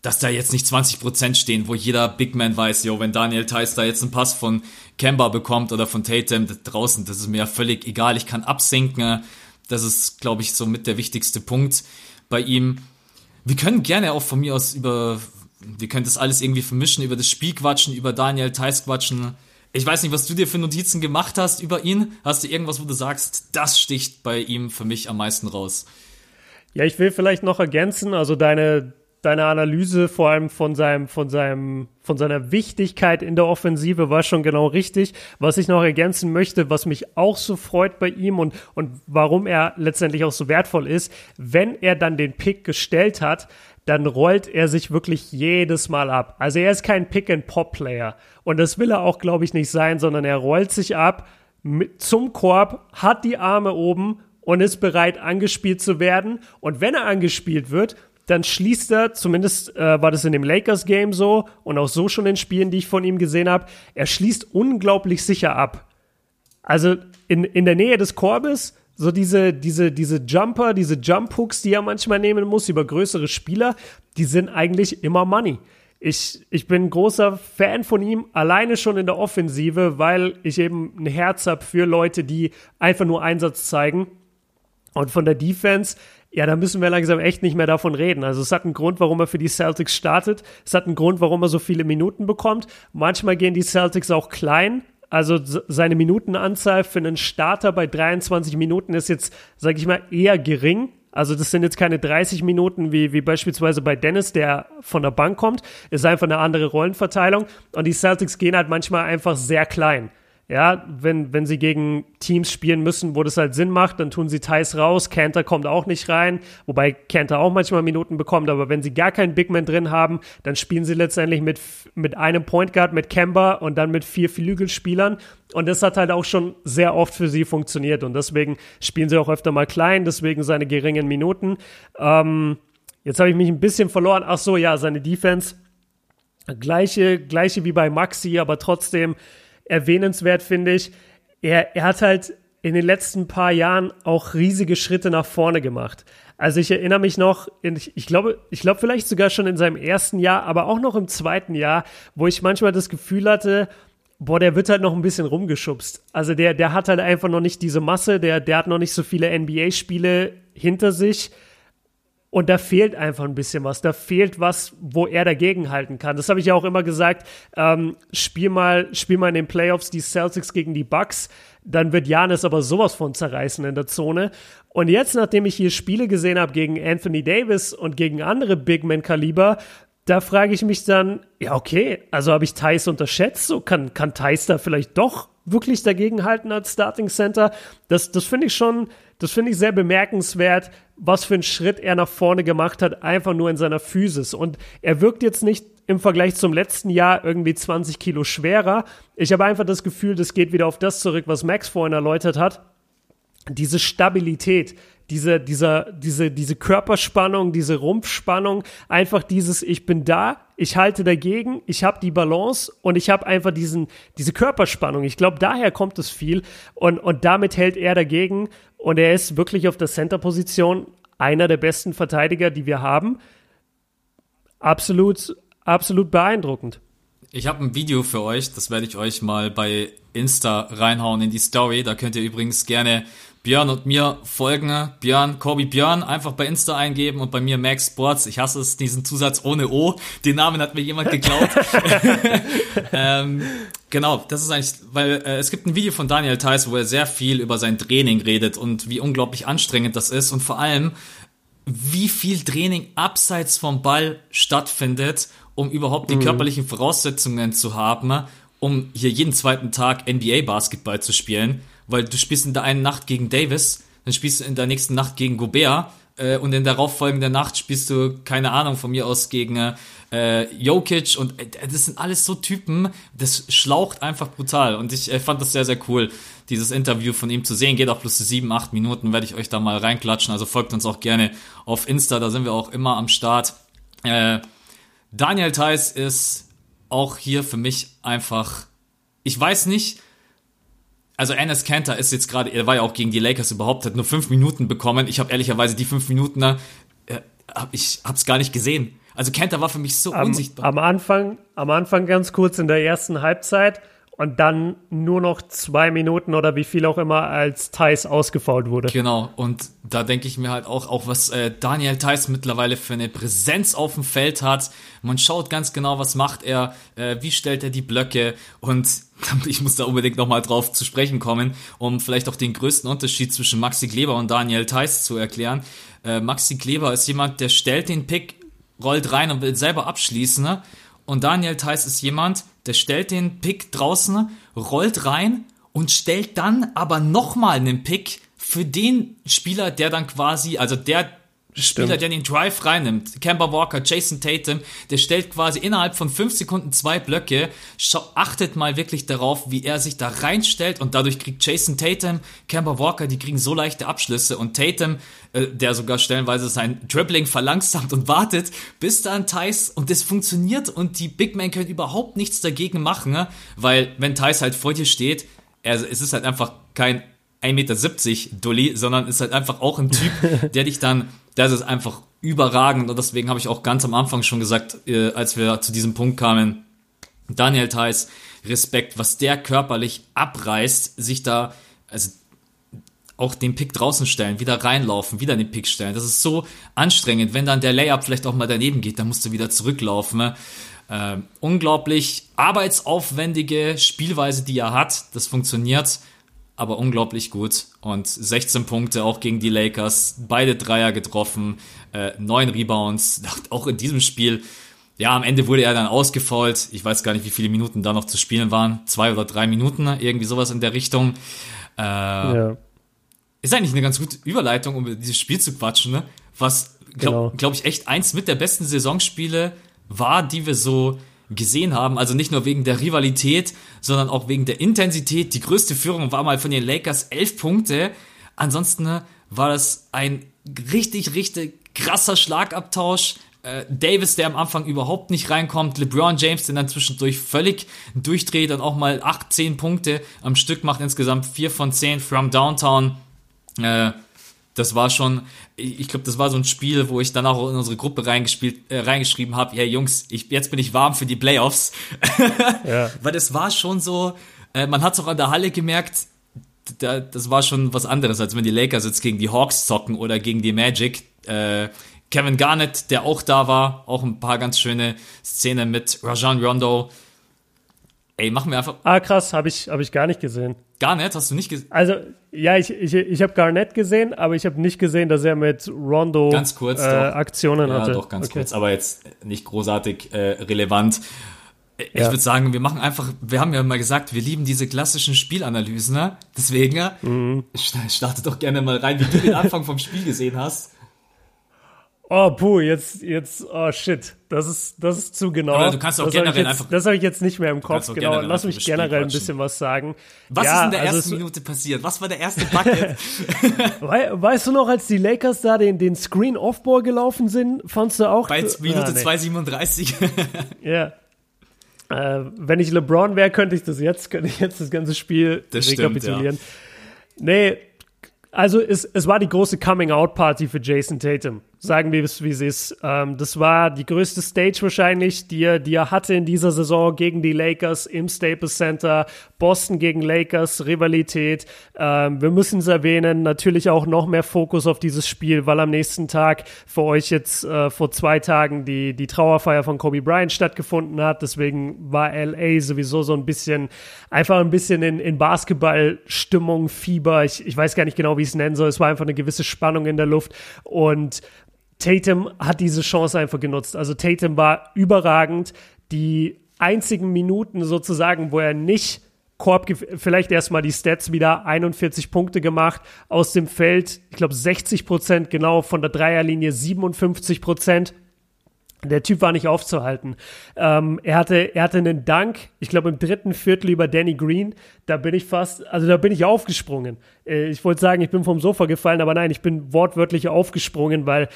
dass da jetzt nicht 20 Prozent stehen, wo jeder Big Man weiß, yo, wenn Daniel Theiss da jetzt einen Pass von Kemba bekommt oder von Tatum draußen, das ist mir ja völlig egal. Ich kann absinken. Das ist, glaube ich, so mit der wichtigste Punkt bei ihm. Wir können gerne auch von mir aus über wir können das alles irgendwie vermischen, über das Spiel quatschen, über Daniel Theiss quatschen. Ich weiß nicht, was du dir für Notizen gemacht hast über ihn. Hast du irgendwas, wo du sagst, das sticht bei ihm für mich am meisten raus? Ja, ich will vielleicht noch ergänzen, also deine, deine Analyse vor allem von seinem, von seinem, von seiner Wichtigkeit in der Offensive war schon genau richtig. Was ich noch ergänzen möchte, was mich auch so freut bei ihm und, und warum er letztendlich auch so wertvoll ist, wenn er dann den Pick gestellt hat, dann rollt er sich wirklich jedes Mal ab. Also er ist kein Pick-and-Pop-Player. Und das will er auch, glaube ich, nicht sein, sondern er rollt sich ab mit, zum Korb, hat die Arme oben und ist bereit, angespielt zu werden. Und wenn er angespielt wird, dann schließt er, zumindest äh, war das in dem Lakers-Game so und auch so schon in Spielen, die ich von ihm gesehen habe, er schließt unglaublich sicher ab. Also in, in der Nähe des Korbes so diese, diese, diese Jumper, diese Jump-Hooks, die er manchmal nehmen muss über größere Spieler, die sind eigentlich immer Money. Ich, ich bin großer Fan von ihm, alleine schon in der Offensive, weil ich eben ein Herz habe für Leute, die einfach nur Einsatz zeigen. Und von der Defense, ja, da müssen wir langsam echt nicht mehr davon reden. Also es hat einen Grund, warum er für die Celtics startet. Es hat einen Grund, warum er so viele Minuten bekommt. Manchmal gehen die Celtics auch klein, also seine Minutenanzahl für einen Starter bei 23 Minuten ist jetzt, sage ich mal, eher gering. Also das sind jetzt keine 30 Minuten wie, wie beispielsweise bei Dennis, der von der Bank kommt. Ist einfach eine andere Rollenverteilung. Und die Celtics gehen halt manchmal einfach sehr klein. Ja, wenn, wenn sie gegen Teams spielen müssen, wo das halt Sinn macht, dann tun sie Thais raus. Cantor kommt auch nicht rein, wobei Cantor auch manchmal Minuten bekommt. Aber wenn sie gar keinen Big Man drin haben, dann spielen sie letztendlich mit, mit einem Point Guard, mit Kemba und dann mit vier Flügelspielern. Und das hat halt auch schon sehr oft für sie funktioniert. Und deswegen spielen sie auch öfter mal klein, deswegen seine geringen Minuten. Ähm, jetzt habe ich mich ein bisschen verloren. Ach so, ja, seine Defense. Gleiche, gleiche wie bei Maxi, aber trotzdem erwähnenswert, finde ich. Er, er hat halt in den letzten paar Jahren auch riesige Schritte nach vorne gemacht. Also ich erinnere mich noch, ich, ich glaube, ich glaube vielleicht sogar schon in seinem ersten Jahr, aber auch noch im zweiten Jahr, wo ich manchmal das Gefühl hatte, boah, der wird halt noch ein bisschen rumgeschubst. Also der, der hat halt einfach noch nicht diese Masse, der, der hat noch nicht so viele NBA-Spiele hinter sich. Und da fehlt einfach ein bisschen was. Da fehlt was, wo er dagegen halten kann. Das habe ich ja auch immer gesagt. Ähm, spiel, mal, spiel mal in den Playoffs die Celtics gegen die Bucks. Dann wird Janis aber sowas von zerreißen in der Zone. Und jetzt, nachdem ich hier Spiele gesehen habe gegen Anthony Davis und gegen andere Big Man-Kaliber, da frage ich mich dann, ja, okay, also habe ich Thais unterschätzt? So kann, kann Thais da vielleicht doch wirklich dagegen halten als Starting Center? Das, das finde ich schon, das finde ich sehr bemerkenswert, was für einen Schritt er nach vorne gemacht hat, einfach nur in seiner Physis. Und er wirkt jetzt nicht im Vergleich zum letzten Jahr irgendwie 20 Kilo schwerer. Ich habe einfach das Gefühl, das geht wieder auf das zurück, was Max vorhin erläutert hat. Diese Stabilität, diese, dieser, diese, diese Körperspannung, diese Rumpfspannung, einfach dieses, ich bin da, ich halte dagegen, ich habe die Balance und ich habe einfach diesen, diese Körperspannung. Ich glaube, daher kommt es viel und, und damit hält er dagegen und er ist wirklich auf der Center-Position einer der besten Verteidiger, die wir haben. Absolut, absolut beeindruckend. Ich habe ein Video für euch, das werde ich euch mal bei Insta reinhauen in die Story. Da könnt ihr übrigens gerne Björn und mir folgen. Björn, Corby Björn, einfach bei Insta eingeben und bei mir Max Sports. Ich hasse es, diesen Zusatz ohne O. Den Namen hat mir jemand geklaut. ähm, genau, das ist eigentlich, weil äh, es gibt ein Video von Daniel Theiss, wo er sehr viel über sein Training redet und wie unglaublich anstrengend das ist und vor allem, wie viel Training abseits vom Ball stattfindet, um überhaupt die mhm. körperlichen Voraussetzungen zu haben, um hier jeden zweiten Tag NBA Basketball zu spielen weil du spielst in der einen Nacht gegen Davis, dann spielst du in der nächsten Nacht gegen Gobert äh, und in der darauffolgenden Nacht spielst du, keine Ahnung, von mir aus gegen äh, Jokic und äh, das sind alles so Typen, das schlaucht einfach brutal und ich äh, fand das sehr, sehr cool, dieses Interview von ihm zu sehen, geht auch plus sieben, acht Minuten, werde ich euch da mal reinklatschen, also folgt uns auch gerne auf Insta, da sind wir auch immer am Start. Äh, Daniel Theiss ist auch hier für mich einfach, ich weiß nicht, also Enes Kanter ist jetzt gerade, er war ja auch gegen die Lakers überhaupt, hat nur fünf Minuten bekommen. Ich habe ehrlicherweise die fünf Minuten, äh, hab, ich hab's gar nicht gesehen. Also Kanter war für mich so am, unsichtbar. Am Anfang, am Anfang ganz kurz in der ersten Halbzeit und dann nur noch zwei Minuten oder wie viel auch immer, als Thais ausgefault wurde. Genau, und da denke ich mir halt auch, auch was äh, Daniel Thais mittlerweile für eine Präsenz auf dem Feld hat. Man schaut ganz genau, was macht er, äh, wie stellt er die Blöcke und ich muss da unbedingt nochmal drauf zu sprechen kommen, um vielleicht auch den größten Unterschied zwischen Maxi Kleber und Daniel Theiss zu erklären. Äh, Maxi Kleber ist jemand, der stellt den Pick, rollt rein und will selber abschließen. Ne? Und Daniel Theiss ist jemand, der stellt den Pick draußen, rollt rein und stellt dann aber nochmal einen Pick für den Spieler, der dann quasi, also der Spieler, der den Drive reinnimmt, Kemba Walker, Jason Tatum, der stellt quasi innerhalb von fünf Sekunden zwei Blöcke. achtet mal wirklich darauf, wie er sich da reinstellt und dadurch kriegt Jason Tatum, Kemba Walker, die kriegen so leichte Abschlüsse und Tatum, äh, der sogar stellenweise sein Dribbling verlangsamt und wartet, bis dann Thais und das funktioniert und die Big Men können überhaupt nichts dagegen machen, ne? weil wenn Thais halt vor dir steht, er, es ist halt einfach kein 1,70 Meter Dulli, sondern ist halt einfach auch ein Typ, der dich dann das ist einfach überragend und deswegen habe ich auch ganz am Anfang schon gesagt, äh, als wir zu diesem Punkt kamen, Daniel Theiss, Respekt, was der körperlich abreißt, sich da, also auch den Pick draußen stellen, wieder reinlaufen, wieder den Pick stellen. Das ist so anstrengend. Wenn dann der Layup vielleicht auch mal daneben geht, dann musst du wieder zurücklaufen. Ne? Äh, unglaublich arbeitsaufwendige Spielweise, die er hat. Das funktioniert aber unglaublich gut. Und 16 Punkte auch gegen die Lakers, beide Dreier getroffen, äh, neun Rebounds, auch in diesem Spiel. Ja, am Ende wurde er dann ausgefault. Ich weiß gar nicht, wie viele Minuten da noch zu spielen waren. Zwei oder drei Minuten, irgendwie sowas in der Richtung. Äh, ja. Ist eigentlich eine ganz gute Überleitung, um dieses Spiel zu quatschen, ne? Was, glaube genau. glaub ich, echt eins mit der besten Saisonspiele war, die wir so gesehen haben. Also nicht nur wegen der Rivalität, sondern auch wegen der Intensität. Die größte Führung war mal von den Lakers elf Punkte. Ansonsten ne, war das ein richtig, richtig krasser Schlagabtausch. Äh, Davis, der am Anfang überhaupt nicht reinkommt, LeBron James, der dann zwischendurch völlig durchdreht und auch mal 8, 10 Punkte am Stück macht, insgesamt 4 von 10 from Downtown. Äh, das war schon, ich glaube, das war so ein Spiel, wo ich dann auch in unsere Gruppe reingespielt, äh, reingeschrieben habe, hey Jungs, ich, jetzt bin ich warm für die Playoffs. ja. Weil das war schon so, äh, man hat es auch an der Halle gemerkt, da, das war schon was anderes, als wenn die Lakers jetzt gegen die Hawks zocken oder gegen die Magic. Äh, Kevin Garnett, der auch da war, auch ein paar ganz schöne Szenen mit Rajan Rondo. Ey, machen wir einfach. Ah, krass, habe ich, hab ich gar nicht gesehen. Garnett hast du nicht gesehen? Also, ja, ich, ich, ich habe Garnett gesehen, aber ich habe nicht gesehen, dass er mit Rondo ganz kurz, äh, Aktionen ja, hatte. Ja, doch, ganz okay. kurz, aber jetzt nicht großartig äh, relevant. Ich ja. würde sagen, wir machen einfach, wir haben ja mal gesagt, wir lieben diese klassischen Spielanalysen, ne? Deswegen, mhm. starte doch gerne mal rein, wie du den Anfang vom Spiel gesehen hast. Oh, puh, jetzt, jetzt, oh shit, das ist, das ist zu genau. Aber du kannst auch das generell jetzt, einfach. Das habe ich jetzt nicht mehr im Kopf, genau. Lass mich generell ein bisschen was sagen. Was ja, ist in der also ersten Minute passiert? Was war der erste Bucket? weißt du noch, als die Lakers da den, den Screen-Off-Ball gelaufen sind, fandst du auch. Bei Minute ah, nee. 2,37. ja. Äh, wenn ich LeBron wäre, könnte ich das jetzt, könnte ich jetzt das ganze Spiel das rekapitulieren. Stimmt, ja. Nee, also es, es war die große Coming-out-Party für Jason Tatum. Sagen wir es, wie es ist. Ähm, das war die größte Stage wahrscheinlich, die er, die er hatte in dieser Saison gegen die Lakers im Staples Center. Boston gegen Lakers, Rivalität. Ähm, wir müssen es erwähnen, natürlich auch noch mehr Fokus auf dieses Spiel, weil am nächsten Tag für euch jetzt äh, vor zwei Tagen die, die Trauerfeier von Kobe Bryant stattgefunden hat. Deswegen war LA sowieso so ein bisschen, einfach ein bisschen in, in Basketballstimmung, Fieber. Ich, ich weiß gar nicht genau, wie ich es nennen soll. Es war einfach eine gewisse Spannung in der Luft und Tatum hat diese Chance einfach genutzt. Also Tatum war überragend. Die einzigen Minuten sozusagen, wo er nicht Korb, vielleicht erstmal die Stats wieder, 41 Punkte gemacht aus dem Feld, ich glaube 60 Prozent genau, von der Dreierlinie 57 Prozent. Der Typ war nicht aufzuhalten. Ähm, er hatte, er hatte einen Dank, ich glaube im dritten Viertel über Danny Green. Da bin ich fast, also da bin ich aufgesprungen. Äh, ich wollte sagen, ich bin vom Sofa gefallen, aber nein, ich bin wortwörtlich aufgesprungen, weil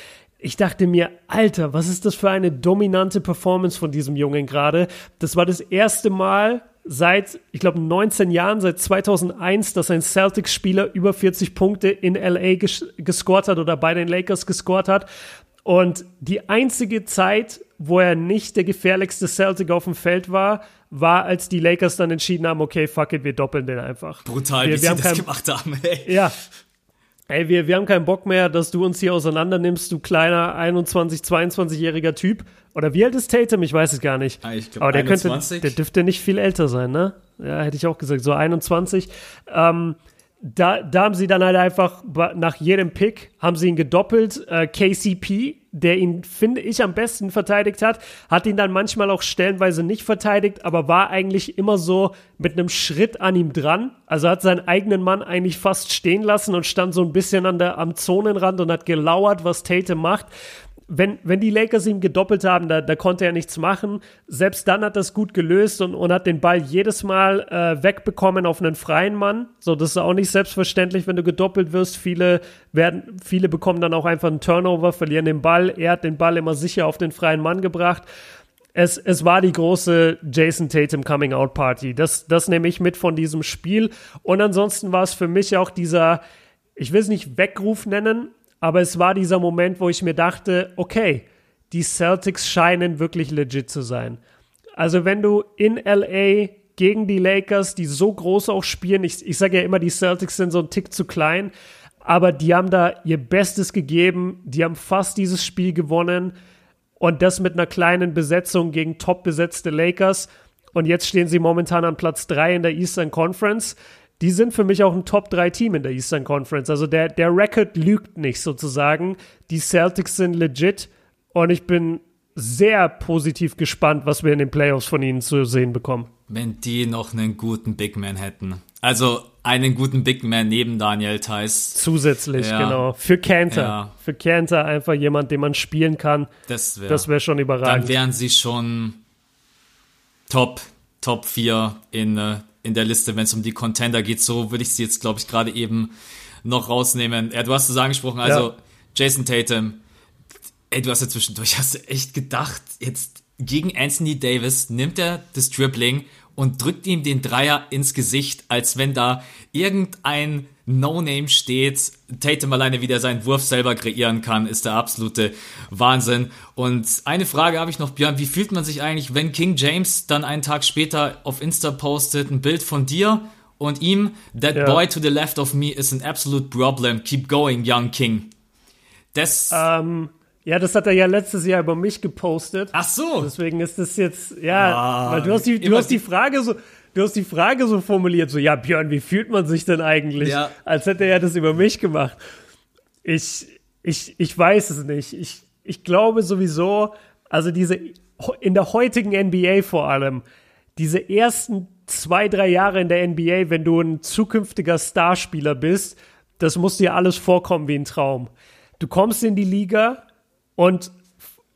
ich dachte mir, Alter, was ist das für eine dominante Performance von diesem Jungen gerade? Das war das erste Mal seit, ich glaube, 19 Jahren, seit 2001, dass ein Celtics-Spieler über 40 Punkte in LA ges gescored hat oder bei den Lakers gescored hat. Und die einzige Zeit, wo er nicht der gefährlichste Celtic auf dem Feld war, war, als die Lakers dann entschieden haben, okay, fuck it, wir doppeln den einfach. Brutal, wir, wie wir sie das kein, gemacht haben. Ey. Ja, ey, wir, wir haben keinen Bock mehr, dass du uns hier auseinander nimmst, du kleiner 21, 22-jähriger Typ. Oder wie alt ist Tatum? Ich weiß es gar nicht. Ah, ich glaub, Aber der 21. könnte, der dürfte nicht viel älter sein, ne? Ja, hätte ich auch gesagt, so 21. Ähm, da, da haben sie dann halt einfach nach jedem Pick haben sie ihn gedoppelt. Äh, KCP, der ihn, finde ich, am besten verteidigt hat, hat ihn dann manchmal auch stellenweise nicht verteidigt, aber war eigentlich immer so mit einem Schritt an ihm dran. Also hat seinen eigenen Mann eigentlich fast stehen lassen und stand so ein bisschen an der, am Zonenrand und hat gelauert, was Tate macht wenn, wenn die Lakers ihm gedoppelt haben, da, da konnte er nichts machen. Selbst dann hat er es gut gelöst und, und hat den Ball jedes Mal äh, wegbekommen auf einen freien Mann. So, das ist auch nicht selbstverständlich, wenn du gedoppelt wirst. Viele werden, viele bekommen dann auch einfach einen Turnover, verlieren den Ball. Er hat den Ball immer sicher auf den freien Mann gebracht. Es, es war die große Jason Tatum Coming Out Party. Das, das nehme ich mit von diesem Spiel. Und ansonsten war es für mich auch dieser, ich will es nicht Weckruf nennen, aber es war dieser Moment, wo ich mir dachte, okay, die Celtics scheinen wirklich legit zu sein. Also wenn du in LA gegen die Lakers, die so groß auch spielen, ich, ich sage ja immer, die Celtics sind so ein Tick zu klein, aber die haben da ihr Bestes gegeben, die haben fast dieses Spiel gewonnen und das mit einer kleinen Besetzung gegen top besetzte Lakers. Und jetzt stehen sie momentan an Platz 3 in der Eastern Conference die sind für mich auch ein Top-3-Team in der Eastern Conference. Also der, der Record lügt nicht sozusagen. Die Celtics sind legit und ich bin sehr positiv gespannt, was wir in den Playoffs von ihnen zu sehen bekommen. Wenn die noch einen guten Big Man hätten. Also einen guten Big Man neben Daniel Theiss. Zusätzlich, ja. genau. Für Cantor. Ja. Für Cantor einfach jemand, den man spielen kann. Das wäre wär schon überragend. Dann wären sie schon Top, Top 4 in äh, in der Liste, wenn es um die Contender geht. So würde ich sie jetzt, glaube ich, gerade eben noch rausnehmen. Ja, du hast es angesprochen, also ja. Jason Tatum. Ey, du hast ja zwischendurch hast du echt gedacht, jetzt gegen Anthony Davis nimmt er das Dribbling und drückt ihm den Dreier ins Gesicht, als wenn da irgendein No-Name steht. Tatum alleine wieder seinen Wurf selber kreieren kann, ist der absolute Wahnsinn. Und eine Frage habe ich noch, Björn, wie fühlt man sich eigentlich, wenn King James dann einen Tag später auf Insta postet, ein Bild von dir und ihm, that ja. boy to the left of me is an absolute problem, keep going, young King. Das... Ähm, ja, das hat er ja letztes Jahr über mich gepostet. Ach so. Deswegen ist das jetzt, ja, ah, weil du hast die, du hast die Frage so, du hast die Frage so formuliert, so, ja, Björn, wie fühlt man sich denn eigentlich? Ja. Als hätte er das über mich gemacht. Ich, ich, ich weiß es nicht. Ich, ich glaube sowieso, also diese, in der heutigen NBA vor allem, diese ersten zwei, drei Jahre in der NBA, wenn du ein zukünftiger Starspieler bist, das muss dir alles vorkommen wie ein Traum. Du kommst in die Liga und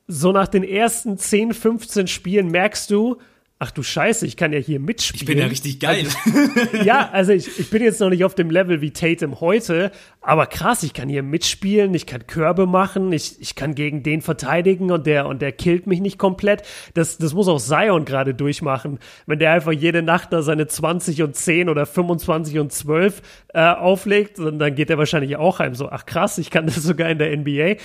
so nach den ersten 10, 15 Spielen merkst du, ach du Scheiße, ich kann ja hier mitspielen. Ich bin ja richtig geil. Also, ja, also ich, ich bin jetzt noch nicht auf dem Level wie Tatum heute, aber krass, ich kann hier mitspielen, ich kann Körbe machen, ich, ich kann gegen den verteidigen und der, und der killt mich nicht komplett. Das, das muss auch Zion gerade durchmachen. Wenn der einfach jede Nacht da seine 20 und 10 oder 25 und 12 äh, auflegt, dann, dann geht er wahrscheinlich auch heim so, ach krass, ich kann das sogar in der NBA.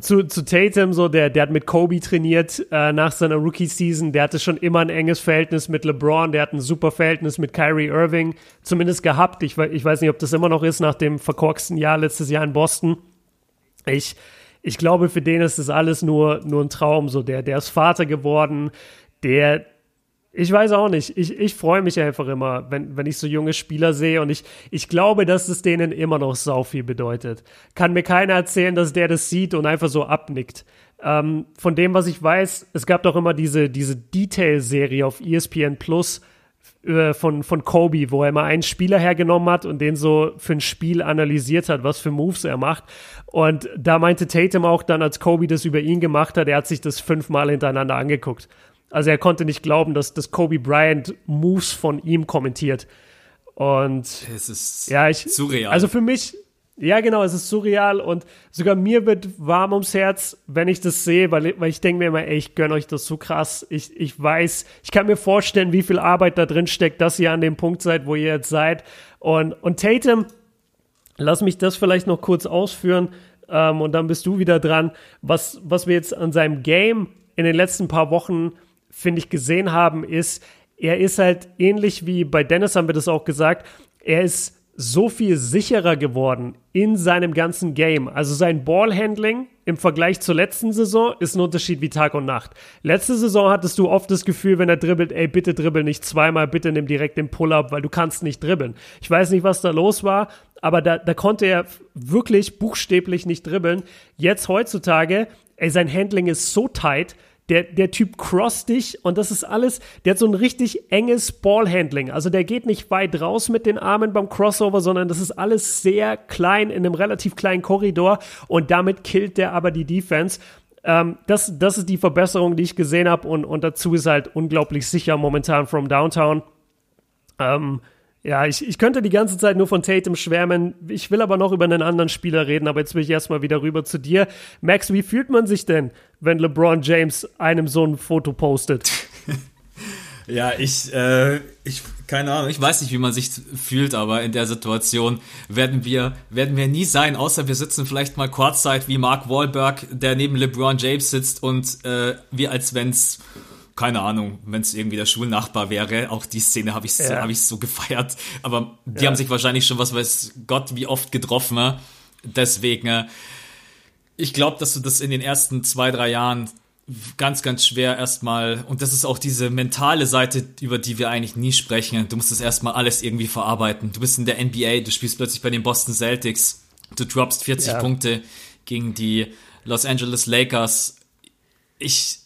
Zu, zu Tatum, so, der, der hat mit Kobe trainiert äh, nach seiner Rookie-Season. Der hatte schon immer ein enges Verhältnis mit LeBron. Der hat ein super Verhältnis mit Kyrie Irving zumindest gehabt. Ich, ich weiß nicht, ob das immer noch ist nach dem verkorksten Jahr letztes Jahr in Boston. Ich, ich glaube, für den ist das alles nur, nur ein Traum. So, der, der ist Vater geworden. Der, ich weiß auch nicht. Ich, ich freue mich einfach immer, wenn, wenn ich so junge Spieler sehe und ich, ich glaube, dass es denen immer noch sau viel bedeutet. Kann mir keiner erzählen, dass der das sieht und einfach so abnickt. Ähm, von dem, was ich weiß, es gab doch immer diese, diese Detail-Serie auf ESPN Plus äh, von, von Kobe, wo er immer einen Spieler hergenommen hat und den so für ein Spiel analysiert hat, was für Moves er macht. Und da meinte Tatum auch dann, als Kobe das über ihn gemacht hat, er hat sich das fünfmal hintereinander angeguckt. Also er konnte nicht glauben, dass, dass Kobe Bryant Moves von ihm kommentiert. Und es ist ja, ich, surreal. Also für mich, ja genau, es ist surreal und sogar mir wird warm ums Herz, wenn ich das sehe, weil, weil ich denke mir immer, ey, ich gönne euch das so krass. Ich, ich weiß, ich kann mir vorstellen, wie viel Arbeit da drin steckt, dass ihr an dem Punkt seid, wo ihr jetzt seid. Und, und Tatum, lass mich das vielleicht noch kurz ausführen ähm, und dann bist du wieder dran. Was, was wir jetzt an seinem Game in den letzten paar Wochen finde ich, gesehen haben, ist, er ist halt ähnlich wie bei Dennis haben wir das auch gesagt, er ist so viel sicherer geworden in seinem ganzen Game. Also sein Ballhandling im Vergleich zur letzten Saison ist ein Unterschied wie Tag und Nacht. Letzte Saison hattest du oft das Gefühl, wenn er dribbelt, ey, bitte dribbel nicht zweimal, bitte nimm direkt den Pull-up, weil du kannst nicht dribbeln. Ich weiß nicht, was da los war, aber da, da konnte er wirklich buchstäblich nicht dribbeln. Jetzt heutzutage, ey, sein Handling ist so tight, der, der Typ cross dich und das ist alles, der hat so ein richtig enges Ballhandling. Also der geht nicht weit raus mit den Armen beim Crossover, sondern das ist alles sehr klein in einem relativ kleinen Korridor und damit killt der aber die Defense. Ähm, das, das ist die Verbesserung, die ich gesehen habe und, und dazu ist halt unglaublich sicher momentan from Downtown. Ähm, ja, ich, ich könnte die ganze Zeit nur von Tatum schwärmen. Ich will aber noch über einen anderen Spieler reden, aber jetzt will ich erstmal wieder rüber zu dir. Max, wie fühlt man sich denn, wenn LeBron James einem so ein Foto postet? ja, ich, äh, ich, keine Ahnung, ich weiß nicht, wie man sich fühlt, aber in der Situation werden wir, werden wir nie sein, außer wir sitzen vielleicht mal kurzzeit wie Mark Wahlberg, der neben LeBron James sitzt und äh, wir als wenn's keine Ahnung, wenn es irgendwie der Schulnachbar wäre, auch die Szene habe ich, ja. hab ich so gefeiert. Aber die ja. haben sich wahrscheinlich schon, was weiß Gott, wie oft getroffen. Ne? Deswegen, äh, ich glaube, dass du das in den ersten zwei, drei Jahren ganz, ganz schwer erstmal, und das ist auch diese mentale Seite, über die wir eigentlich nie sprechen. Du musst das erstmal alles irgendwie verarbeiten. Du bist in der NBA, du spielst plötzlich bei den Boston Celtics, du droppst 40 ja. Punkte gegen die Los Angeles Lakers. Ich,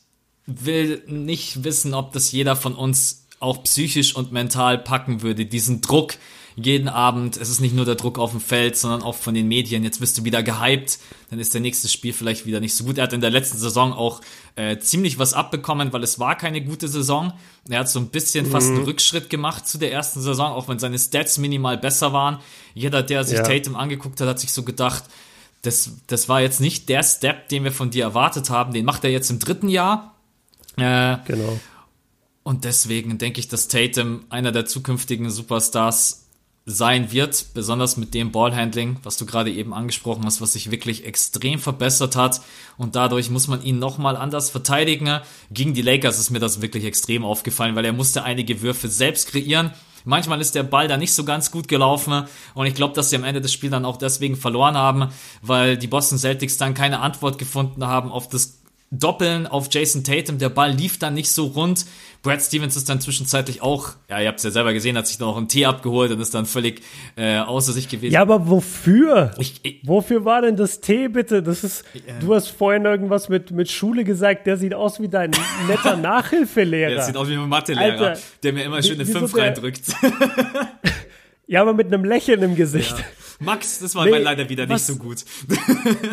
will nicht wissen, ob das jeder von uns auch psychisch und mental packen würde. Diesen Druck jeden Abend. Es ist nicht nur der Druck auf dem Feld, sondern auch von den Medien. Jetzt wirst du wieder gehypt, dann ist der nächste Spiel vielleicht wieder nicht so gut. Er hat in der letzten Saison auch äh, ziemlich was abbekommen, weil es war keine gute Saison. Er hat so ein bisschen mhm. fast einen Rückschritt gemacht zu der ersten Saison, auch wenn seine Stats minimal besser waren. Jeder, der sich ja. Tatum angeguckt hat, hat sich so gedacht, das, das war jetzt nicht der Step, den wir von dir erwartet haben. Den macht er jetzt im dritten Jahr äh, genau. Und deswegen denke ich, dass Tatum einer der zukünftigen Superstars sein wird, besonders mit dem Ballhandling, was du gerade eben angesprochen hast, was sich wirklich extrem verbessert hat und dadurch muss man ihn nochmal anders verteidigen. Gegen die Lakers ist mir das wirklich extrem aufgefallen, weil er musste einige Würfe selbst kreieren. Manchmal ist der Ball da nicht so ganz gut gelaufen und ich glaube, dass sie am Ende des Spiels dann auch deswegen verloren haben, weil die Boston Celtics dann keine Antwort gefunden haben auf das Doppeln auf Jason Tatum. Der Ball lief dann nicht so rund. Brad Stevens ist dann zwischenzeitlich auch, ja, ihr habt es ja selber gesehen, hat sich dann auch einen Tee abgeholt und ist dann völlig äh, außer sich gewesen. Ja, aber wofür? Ich, ich, wofür war denn das Tee bitte? Das ist, äh, du hast vorhin irgendwas mit, mit Schule gesagt, der sieht aus wie dein netter Nachhilfelehrer. Der sieht aus wie ein Mathelehrer, Alter, der mir immer schön eine 5 reindrückt. ja, aber mit einem Lächeln im Gesicht. Ja. Max, das war nee, leider wieder was, nicht so gut.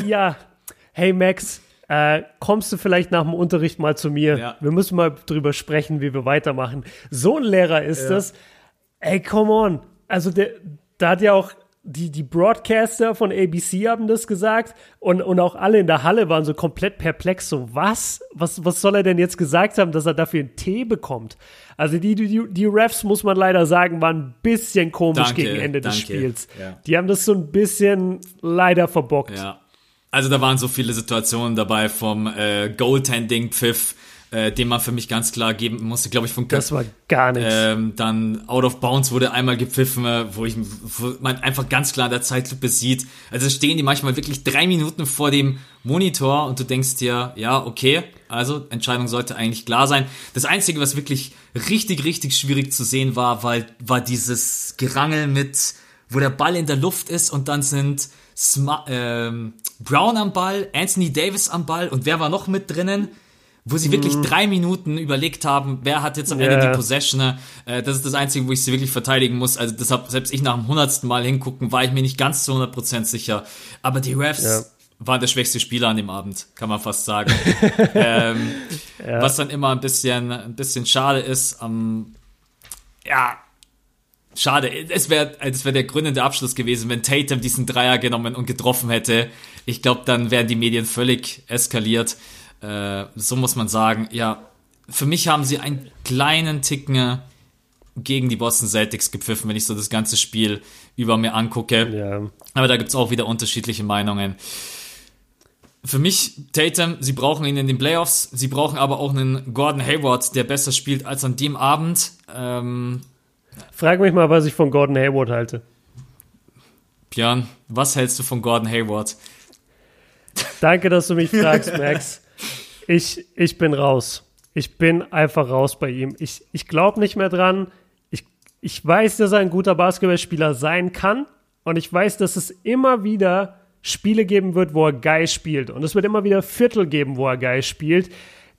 ja, hey Max, äh, kommst du vielleicht nach dem Unterricht mal zu mir? Ja. Wir müssen mal drüber sprechen, wie wir weitermachen. So ein Lehrer ist ja. das. Ey, come on. Also der, da hat ja auch die, die Broadcaster von ABC haben das gesagt und, und auch alle in der Halle waren so komplett perplex. So, was? Was, was soll er denn jetzt gesagt haben, dass er dafür einen Tee bekommt? Also die, die, die Refs, muss man leider sagen, waren ein bisschen komisch danke, gegen Ende danke. des Spiels. Ja. Die haben das so ein bisschen leider verbockt. Ja. Also da waren so viele Situationen dabei vom äh, Goaltending-Pfiff, äh, den man für mich ganz klar geben musste, glaube ich, von Das war gar nichts. Ähm, dann Out of Bounds wurde einmal gepfiffen, äh, wo, ich, wo man einfach ganz klar in der Zeitlupe sieht. Also stehen die manchmal wirklich drei Minuten vor dem Monitor und du denkst dir, ja, okay, also Entscheidung sollte eigentlich klar sein. Das Einzige, was wirklich richtig, richtig schwierig zu sehen war, war, war dieses Gerangel mit, wo der Ball in der Luft ist und dann sind Sma ähm, Brown am Ball, Anthony Davis am Ball und wer war noch mit drinnen? wo sie wirklich mhm. drei Minuten überlegt haben, wer hat jetzt am Ende yeah. die Possession. Äh, das ist das Einzige, wo ich sie wirklich verteidigen muss. Also deshalb, selbst ich nach dem hundertsten Mal hingucken, war ich mir nicht ganz zu 100% sicher. Aber die Refs ja. waren der schwächste Spieler an dem Abend, kann man fast sagen. ähm, ja. Was dann immer ein bisschen, ein bisschen schade ist. Ähm, ja, schade. Es wäre es wär der gründende Abschluss gewesen, wenn Tatum diesen Dreier genommen und getroffen hätte. Ich glaube, dann wären die Medien völlig eskaliert. Äh, so muss man sagen, ja, für mich haben sie einen kleinen Ticken gegen die Boston Celtics gepfiffen, wenn ich so das ganze Spiel über mir angucke. Ja. Aber da gibt es auch wieder unterschiedliche Meinungen. Für mich, Tatum, sie brauchen ihn in den Playoffs, sie brauchen aber auch einen Gordon Hayward, der besser spielt als an dem Abend. Ähm, Frag mich mal, was ich von Gordon Hayward halte. Björn, was hältst du von Gordon Hayward? Danke, dass du mich fragst, Max. Ich, ich bin raus. Ich bin einfach raus bei ihm. Ich, ich glaube nicht mehr dran. Ich, ich weiß, dass er ein guter Basketballspieler sein kann. Und ich weiß, dass es immer wieder Spiele geben wird, wo er geil spielt. Und es wird immer wieder Viertel geben, wo er geil spielt.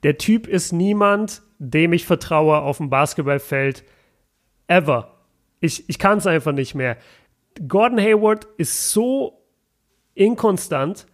Der Typ ist niemand, dem ich vertraue auf dem Basketballfeld. Ever. Ich, ich kann es einfach nicht mehr. Gordon Hayward ist so inkonstant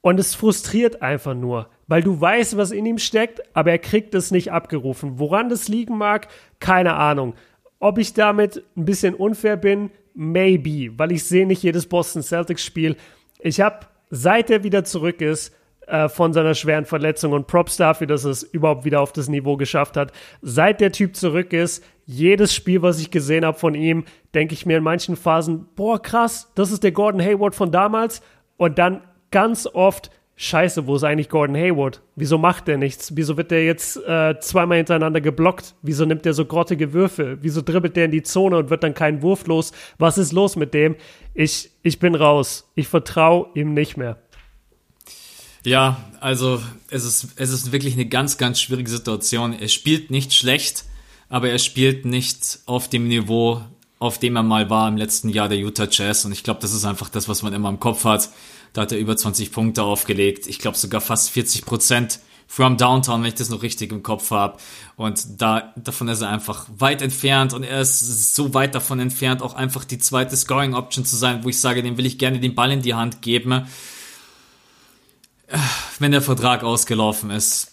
und es frustriert einfach nur weil du weißt, was in ihm steckt, aber er kriegt es nicht abgerufen. Woran das liegen mag, keine Ahnung. Ob ich damit ein bisschen unfair bin, maybe, weil ich sehe nicht jedes Boston Celtics Spiel. Ich habe, seit er wieder zurück ist, äh, von seiner schweren Verletzung und Props dafür, dass es überhaupt wieder auf das Niveau geschafft hat. Seit der Typ zurück ist, jedes Spiel, was ich gesehen habe von ihm, denke ich mir in manchen Phasen, boah, krass, das ist der Gordon Hayward von damals. Und dann ganz oft, Scheiße, wo ist eigentlich Gordon Hayward? Wieso macht der nichts? Wieso wird der jetzt äh, zweimal hintereinander geblockt? Wieso nimmt der so grottige Würfe? Wieso dribbelt der in die Zone und wird dann keinen Wurf los? Was ist los mit dem? Ich, ich bin raus. Ich vertraue ihm nicht mehr. Ja, also es ist, es ist wirklich eine ganz, ganz schwierige Situation. Er spielt nicht schlecht, aber er spielt nicht auf dem Niveau, auf dem er mal war im letzten Jahr der Utah Jazz. Und ich glaube, das ist einfach das, was man immer im Kopf hat da hat er über 20 Punkte aufgelegt. Ich glaube sogar fast 40 Prozent from Downtown, wenn ich das noch richtig im Kopf habe. Und da davon ist er einfach weit entfernt und er ist so weit davon entfernt, auch einfach die zweite Scoring Option zu sein, wo ich sage, dem will ich gerne den Ball in die Hand geben. Wenn der Vertrag ausgelaufen ist,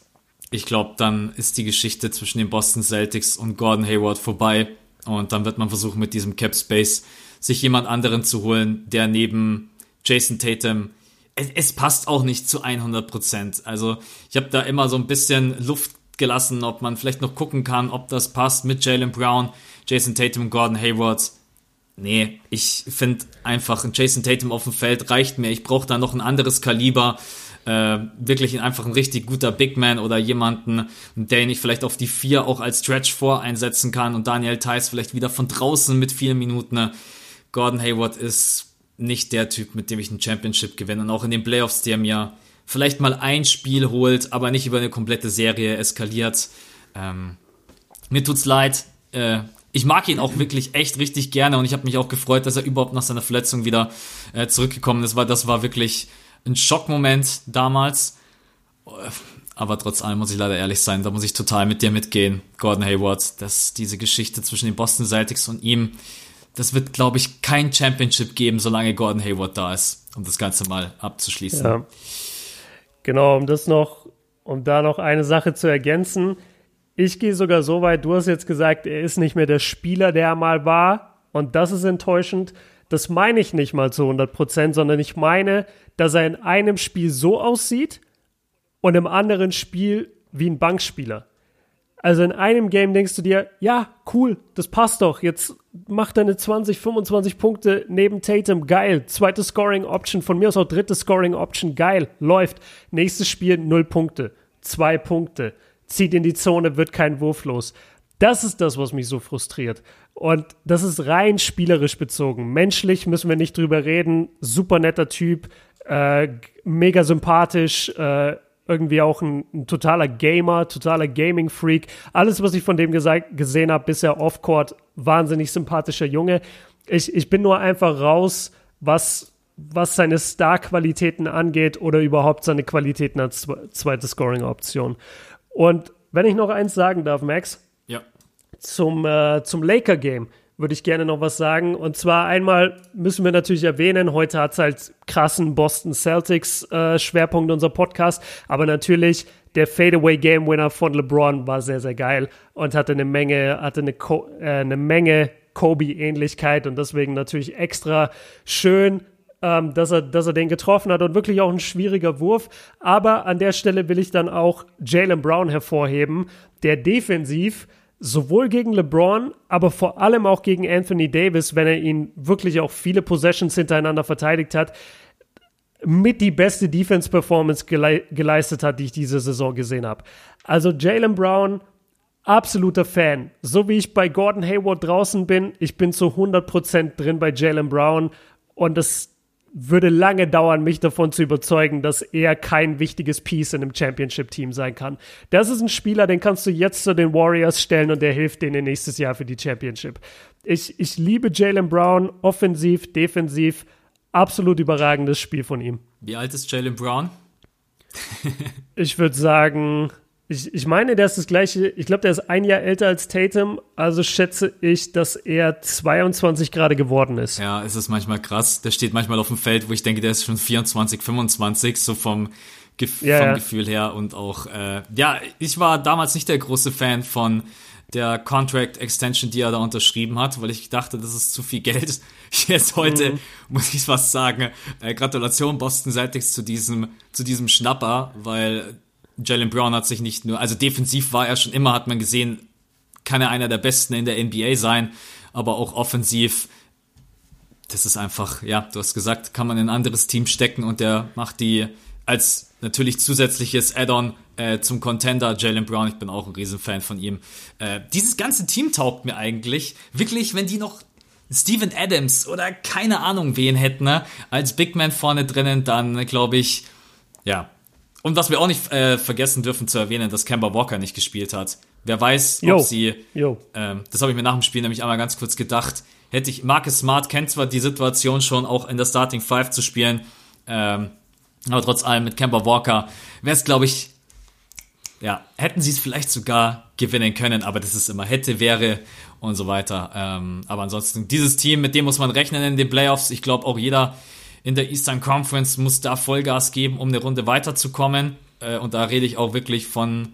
ich glaube, dann ist die Geschichte zwischen den Boston Celtics und Gordon Hayward vorbei. Und dann wird man versuchen, mit diesem Cap Space sich jemand anderen zu holen, der neben Jason Tatum, es, es passt auch nicht zu 100 Prozent. Also ich habe da immer so ein bisschen Luft gelassen, ob man vielleicht noch gucken kann, ob das passt mit Jalen Brown, Jason Tatum und Gordon Hayward. Nee, ich finde einfach ein Jason Tatum auf dem Feld reicht mir. Ich brauche da noch ein anderes Kaliber. Äh, wirklich einfach ein richtig guter Big Man oder jemanden, den ich vielleicht auf die vier auch als Stretch vor einsetzen kann und Daniel Theiss vielleicht wieder von draußen mit vier Minuten. Gordon Hayward ist nicht der Typ, mit dem ich ein Championship gewinne. Und auch in den Playoffs, der mir vielleicht mal ein Spiel holt, aber nicht über eine komplette Serie eskaliert. Ähm, mir tut's leid. Äh, ich mag ihn auch wirklich echt richtig gerne und ich habe mich auch gefreut, dass er überhaupt nach seiner Verletzung wieder äh, zurückgekommen ist, weil das war wirklich ein Schockmoment damals. Aber trotz allem muss ich leider ehrlich sein, da muss ich total mit dir mitgehen, Gordon Hayward, dass diese Geschichte zwischen den Boston Celtics und ihm, das wird, glaube ich, kein Championship geben, solange Gordon Hayward da ist, um das Ganze mal abzuschließen. Ja. Genau, um das noch, um da noch eine Sache zu ergänzen. Ich gehe sogar so weit, du hast jetzt gesagt, er ist nicht mehr der Spieler, der er mal war. Und das ist enttäuschend. Das meine ich nicht mal zu 100 Prozent, sondern ich meine, dass er in einem Spiel so aussieht und im anderen Spiel wie ein Bankspieler. Also in einem Game denkst du dir, ja, cool, das passt doch. Jetzt macht deine 20, 25 Punkte neben Tatum, geil. Zweite Scoring Option, von mir aus auch dritte Scoring Option, geil, läuft. Nächstes Spiel, null Punkte, zwei Punkte, zieht in die Zone, wird kein Wurf los. Das ist das, was mich so frustriert. Und das ist rein spielerisch bezogen. Menschlich müssen wir nicht drüber reden. Super netter Typ, äh, mega sympathisch, äh, irgendwie auch ein, ein, totaler Gamer, totaler Gaming-Freak. Alles, was ich von dem gesehen habe, bisher off-court, wahnsinnig sympathischer Junge. Ich, ich bin nur einfach raus, was, was seine Star-Qualitäten angeht oder überhaupt seine Qualitäten als zweite Scoring-Option. Und wenn ich noch eins sagen darf, Max. Zum, äh, zum Laker-Game würde ich gerne noch was sagen. Und zwar einmal müssen wir natürlich erwähnen, heute hat es halt krassen Boston Celtics äh, Schwerpunkt unser Podcast, aber natürlich der Fadeaway Game Winner von LeBron war sehr, sehr geil und hatte eine Menge, hatte eine, Co äh, eine Menge Kobe-Ähnlichkeit und deswegen natürlich extra schön, ähm, dass, er, dass er den getroffen hat und wirklich auch ein schwieriger Wurf. Aber an der Stelle will ich dann auch Jalen Brown hervorheben, der defensiv sowohl gegen LeBron, aber vor allem auch gegen Anthony Davis, wenn er ihn wirklich auch viele Possessions hintereinander verteidigt hat, mit die beste Defense-Performance gele geleistet hat, die ich diese Saison gesehen habe. Also Jalen Brown, absoluter Fan. So wie ich bei Gordon Hayward draußen bin, ich bin zu 100% drin bei Jalen Brown und das würde lange dauern, mich davon zu überzeugen, dass er kein wichtiges Piece in einem Championship-Team sein kann. Das ist ein Spieler, den kannst du jetzt zu den Warriors stellen und der hilft denen nächstes Jahr für die Championship. Ich, ich liebe Jalen Brown, offensiv, defensiv, absolut überragendes Spiel von ihm. Wie alt ist Jalen Brown? ich würde sagen ich, ich meine, der ist das gleiche, ich glaube, der ist ein Jahr älter als Tatum, also schätze ich, dass er 22 gerade geworden ist. Ja, es ist manchmal krass. Der steht manchmal auf dem Feld, wo ich denke, der ist schon 24, 25, so vom, Gef ja, vom ja. Gefühl her. Und auch, äh, ja, ich war damals nicht der große Fan von der Contract Extension, die er da unterschrieben hat, weil ich dachte, das ist zu viel Geld. Jetzt heute mhm. muss ich was sagen. Äh, Gratulation Boston Celtics zu diesem, zu diesem Schnapper, weil Jalen Brown hat sich nicht nur, also defensiv war er schon immer, hat man gesehen, kann er einer der Besten in der NBA sein, aber auch offensiv, das ist einfach, ja, du hast gesagt, kann man in ein anderes Team stecken und der macht die als natürlich zusätzliches Add-on äh, zum Contender Jalen Brown. Ich bin auch ein Riesenfan von ihm. Äh, dieses ganze Team taugt mir eigentlich. Wirklich, wenn die noch Steven Adams oder keine Ahnung wen hätten, ne, als Big Man vorne drinnen, dann glaube ich, ja, und was wir auch nicht äh, vergessen dürfen zu erwähnen, dass Kemba Walker nicht gespielt hat. Wer weiß, ob Yo. sie. Yo. Ähm, das habe ich mir nach dem Spiel nämlich einmal ganz kurz gedacht. Hätte ich. Marcus Smart kennt zwar die Situation schon, auch in der Starting Five zu spielen, ähm, aber trotz allem mit Kemba Walker wäre es, glaube ich, ja, hätten sie es vielleicht sogar gewinnen können, aber das ist immer hätte, wäre und so weiter. Ähm, aber ansonsten, dieses Team, mit dem muss man rechnen in den Playoffs. Ich glaube, auch jeder in der Eastern Conference muss da Vollgas geben, um eine Runde weiterzukommen. Äh, und da rede ich auch wirklich von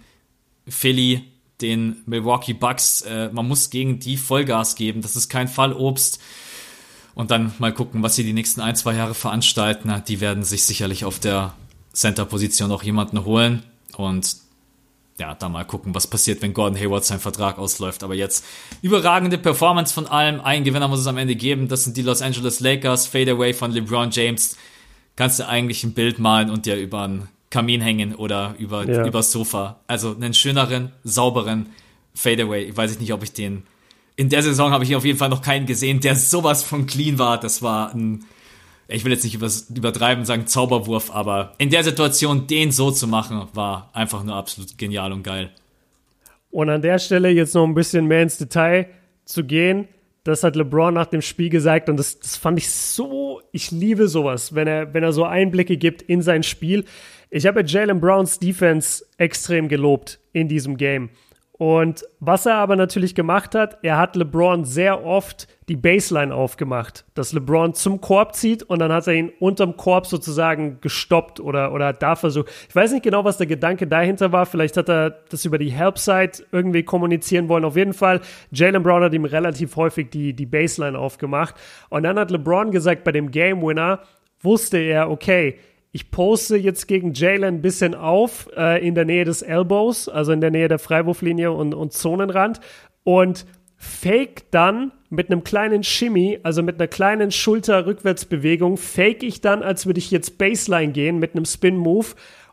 Philly, den Milwaukee Bucks. Äh, man muss gegen die Vollgas geben. Das ist kein Fallobst. Und dann mal gucken, was sie die nächsten ein, zwei Jahre veranstalten. Die werden sich sicherlich auf der Center-Position auch jemanden holen. Und ja, da mal gucken, was passiert, wenn Gordon Hayward sein Vertrag ausläuft. Aber jetzt überragende Performance von allem. Ein Gewinner muss es am Ende geben. Das sind die Los Angeles Lakers. Fadeaway von LeBron James. Kannst du eigentlich ein Bild malen und dir über einen Kamin hängen oder über ja. übers Sofa. Also einen schöneren, sauberen Fadeaway. Ich weiß nicht, ob ich den in der Saison habe ich auf jeden Fall noch keinen gesehen, der sowas von clean war. Das war ein ich will jetzt nicht übertreiben und sagen Zauberwurf, aber in der Situation den so zu machen, war einfach nur absolut genial und geil. Und an der Stelle jetzt noch ein bisschen mehr ins Detail zu gehen, das hat LeBron nach dem Spiel gesagt und das, das fand ich so, ich liebe sowas, wenn er, wenn er so Einblicke gibt in sein Spiel. Ich habe Jalen Browns Defense extrem gelobt in diesem Game. Und was er aber natürlich gemacht hat, er hat LeBron sehr oft die Baseline aufgemacht, dass LeBron zum Korb zieht und dann hat er ihn unterm Korb sozusagen gestoppt oder, oder hat da versucht. Ich weiß nicht genau, was der Gedanke dahinter war. Vielleicht hat er das über die Help-Side irgendwie kommunizieren wollen. Auf jeden Fall, Jalen Brown hat ihm relativ häufig die, die Baseline aufgemacht. Und dann hat LeBron gesagt, bei dem Game Winner wusste er, okay, ich poste jetzt gegen Jalen ein bisschen auf äh, in der Nähe des Elbows, also in der Nähe der Freiwurflinie und, und Zonenrand und fake dann mit einem kleinen Shimmy, also mit einer kleinen Schulter-Rückwärtsbewegung, fake ich dann, als würde ich jetzt Baseline gehen mit einem Spin-Move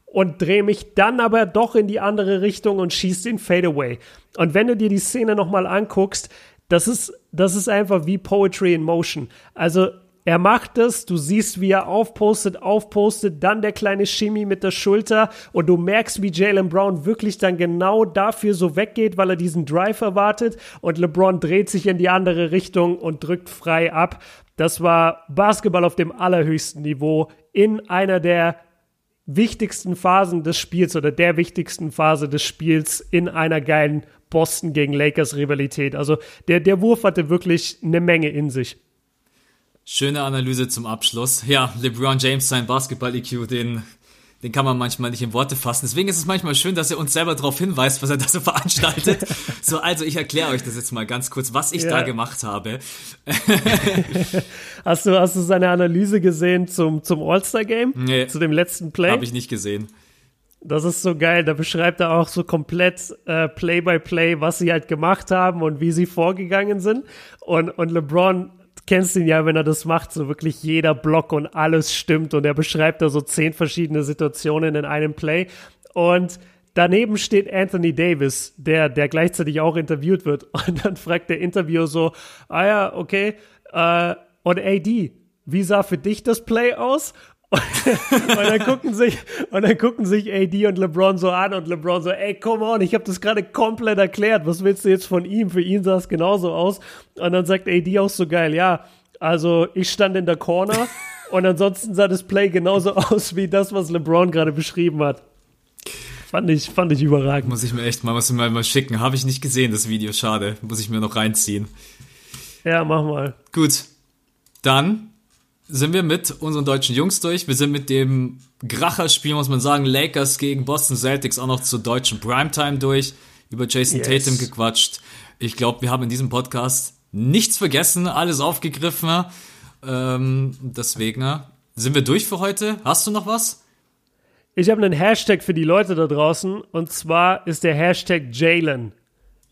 und drehe mich dann aber doch in die andere Richtung und schieße den Fadeaway. Und wenn du dir die Szene nochmal anguckst, das ist, das ist einfach wie Poetry in Motion. Also er macht es, du siehst, wie er aufpostet, aufpostet, dann der kleine Shimmy mit der Schulter und du merkst, wie Jalen Brown wirklich dann genau dafür so weggeht, weil er diesen Drive erwartet und LeBron dreht sich in die andere Richtung und drückt frei ab. Das war Basketball auf dem allerhöchsten Niveau in einer der wichtigsten Phasen des Spiels oder der wichtigsten Phase des Spiels in einer geilen Boston gegen Lakers Rivalität. Also der, der Wurf hatte wirklich eine Menge in sich. Schöne Analyse zum Abschluss. Ja, LeBron James, sein Basketball-EQ, den, den kann man manchmal nicht in Worte fassen. Deswegen ist es manchmal schön, dass er uns selber darauf hinweist, was er da so veranstaltet. so, also ich erkläre euch das jetzt mal ganz kurz, was ich ja. da gemacht habe. hast, du, hast du seine Analyse gesehen zum, zum All-Star-Game? Nee. Zu dem letzten Play? Habe ich nicht gesehen. Das ist so geil. Da beschreibt er auch so komplett äh, Play by Play, was sie halt gemacht haben und wie sie vorgegangen sind. Und, und LeBron kennst ihn ja, wenn er das macht, so wirklich jeder Block und alles stimmt und er beschreibt da so zehn verschiedene Situationen in einem Play und daneben steht Anthony Davis, der, der gleichzeitig auch interviewt wird und dann fragt der Interviewer so, ah ja, okay, äh, und AD, wie sah für dich das Play aus? Und, und, dann gucken sich und dann gucken sich AD und LeBron so an und LeBron so, ey, come on, ich habe das gerade komplett erklärt. Was willst du jetzt von ihm? Für ihn sah es genauso aus. Und dann sagt AD auch so geil, ja, also ich stand in der Corner und ansonsten sah das Play genauso aus wie das, was LeBron gerade beschrieben hat. Fand ich, fand ich überragend. Muss ich mir echt mal was mal, mal schicken. Habe ich nicht gesehen, das Video. Schade. Muss ich mir noch reinziehen. Ja, mach mal. Gut. Dann sind wir mit unseren deutschen Jungs durch. Wir sind mit dem Gracherspiel, muss man sagen, Lakers gegen Boston Celtics auch noch zur deutschen Primetime durch. Über Jason yes. Tatum gequatscht. Ich glaube, wir haben in diesem Podcast nichts vergessen, alles aufgegriffen. Ähm, deswegen sind wir durch für heute. Hast du noch was? Ich habe einen Hashtag für die Leute da draußen und zwar ist der Hashtag Jalen.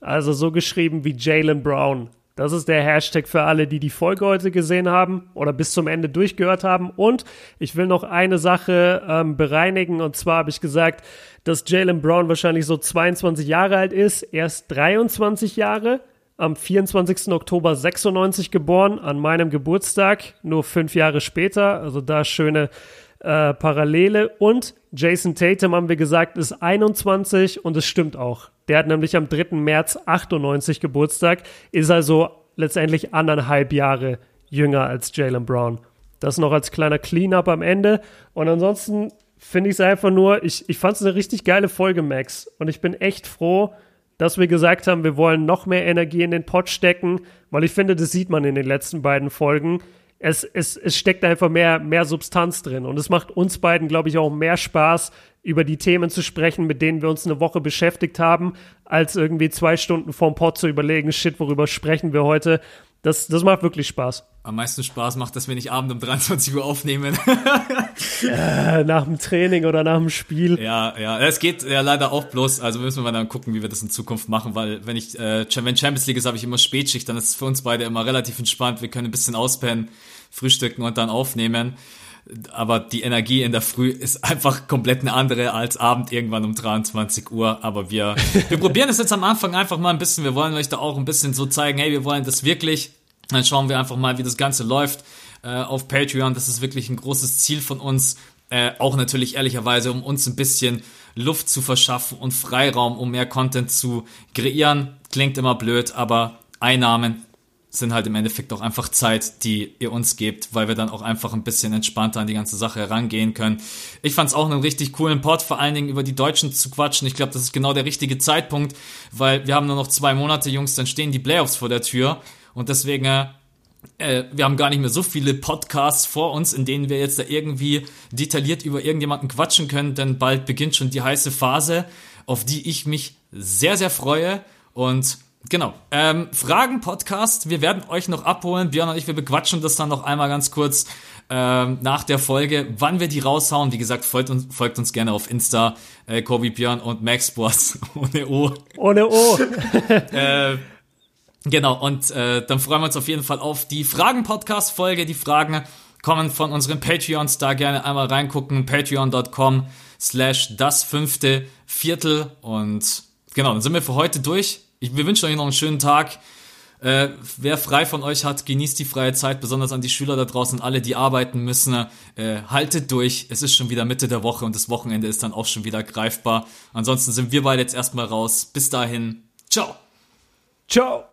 Also so geschrieben wie Jalen Brown. Das ist der Hashtag für alle, die die Folge heute gesehen haben oder bis zum Ende durchgehört haben. Und ich will noch eine Sache ähm, bereinigen. Und zwar habe ich gesagt, dass Jalen Brown wahrscheinlich so 22 Jahre alt ist. Er ist 23 Jahre. Am 24. Oktober 96 geboren, an meinem Geburtstag, nur fünf Jahre später. Also da schöne äh, Parallele. Und Jason Tatum, haben wir gesagt, ist 21 und es stimmt auch. Der hat nämlich am 3. März 98 Geburtstag, ist also letztendlich anderthalb Jahre jünger als Jalen Brown. Das noch als kleiner Cleanup am Ende. Und ansonsten finde ich es einfach nur, ich, ich fand es eine richtig geile Folge, Max. Und ich bin echt froh, dass wir gesagt haben, wir wollen noch mehr Energie in den Pot stecken, weil ich finde, das sieht man in den letzten beiden Folgen es, es, es steckt einfach mehr, mehr Substanz drin. Und es macht uns beiden, glaube ich, auch mehr Spaß, über die Themen zu sprechen, mit denen wir uns eine Woche beschäftigt haben, als irgendwie zwei Stunden vorm Pod zu überlegen, shit, worüber sprechen wir heute. Das, das macht wirklich Spaß. Am meisten Spaß macht das, wenn ich abend um 23 Uhr aufnehme. ja, nach dem Training oder nach dem Spiel. Ja, ja. Es geht ja leider auch bloß, also müssen wir dann gucken, wie wir das in Zukunft machen, weil wenn ich, äh, wenn Champions League ist, habe ich immer Spätschicht, dann ist es für uns beide immer relativ entspannt. Wir können ein bisschen auspennen, frühstücken und dann aufnehmen. Aber die Energie in der Früh ist einfach komplett eine andere als Abend irgendwann um 23 Uhr. Aber wir, wir probieren es jetzt am Anfang einfach mal ein bisschen. Wir wollen euch da auch ein bisschen so zeigen, hey, wir wollen das wirklich. Dann schauen wir einfach mal, wie das Ganze läuft äh, auf Patreon. Das ist wirklich ein großes Ziel von uns. Äh, auch natürlich ehrlicherweise, um uns ein bisschen Luft zu verschaffen und Freiraum, um mehr Content zu kreieren. Klingt immer blöd, aber Einnahmen sind halt im Endeffekt auch einfach Zeit, die ihr uns gebt, weil wir dann auch einfach ein bisschen entspannter an die ganze Sache herangehen können. Ich fand es auch einen richtig coolen Pod, vor allen Dingen über die Deutschen zu quatschen. Ich glaube, das ist genau der richtige Zeitpunkt, weil wir haben nur noch zwei Monate, Jungs, dann stehen die Playoffs vor der Tür und deswegen äh, wir haben gar nicht mehr so viele Podcasts vor uns, in denen wir jetzt da irgendwie detailliert über irgendjemanden quatschen können, denn bald beginnt schon die heiße Phase, auf die ich mich sehr, sehr freue und Genau. Ähm, Fragen-Podcast. Wir werden euch noch abholen. Björn und ich, wir bequatschen das dann noch einmal ganz kurz. ähm, nach der Folge, wann wir die raushauen. Wie gesagt, folgt uns, folgt uns gerne auf Insta, äh, Kobi Björn und Max Sports ohne O. Ohne O. äh, genau, und äh, dann freuen wir uns auf jeden Fall auf die Fragen-Podcast-Folge. Die Fragen kommen von unseren Patreons, da gerne einmal reingucken, patreon.com slash das fünfte Viertel. Und genau, dann sind wir für heute durch. Ich, wir wünschen euch noch einen schönen Tag. Äh, wer frei von euch hat, genießt die freie Zeit, besonders an die Schüler da draußen, alle, die arbeiten müssen. Äh, haltet durch, es ist schon wieder Mitte der Woche und das Wochenende ist dann auch schon wieder greifbar. Ansonsten sind wir beide jetzt erstmal raus. Bis dahin, ciao. Ciao.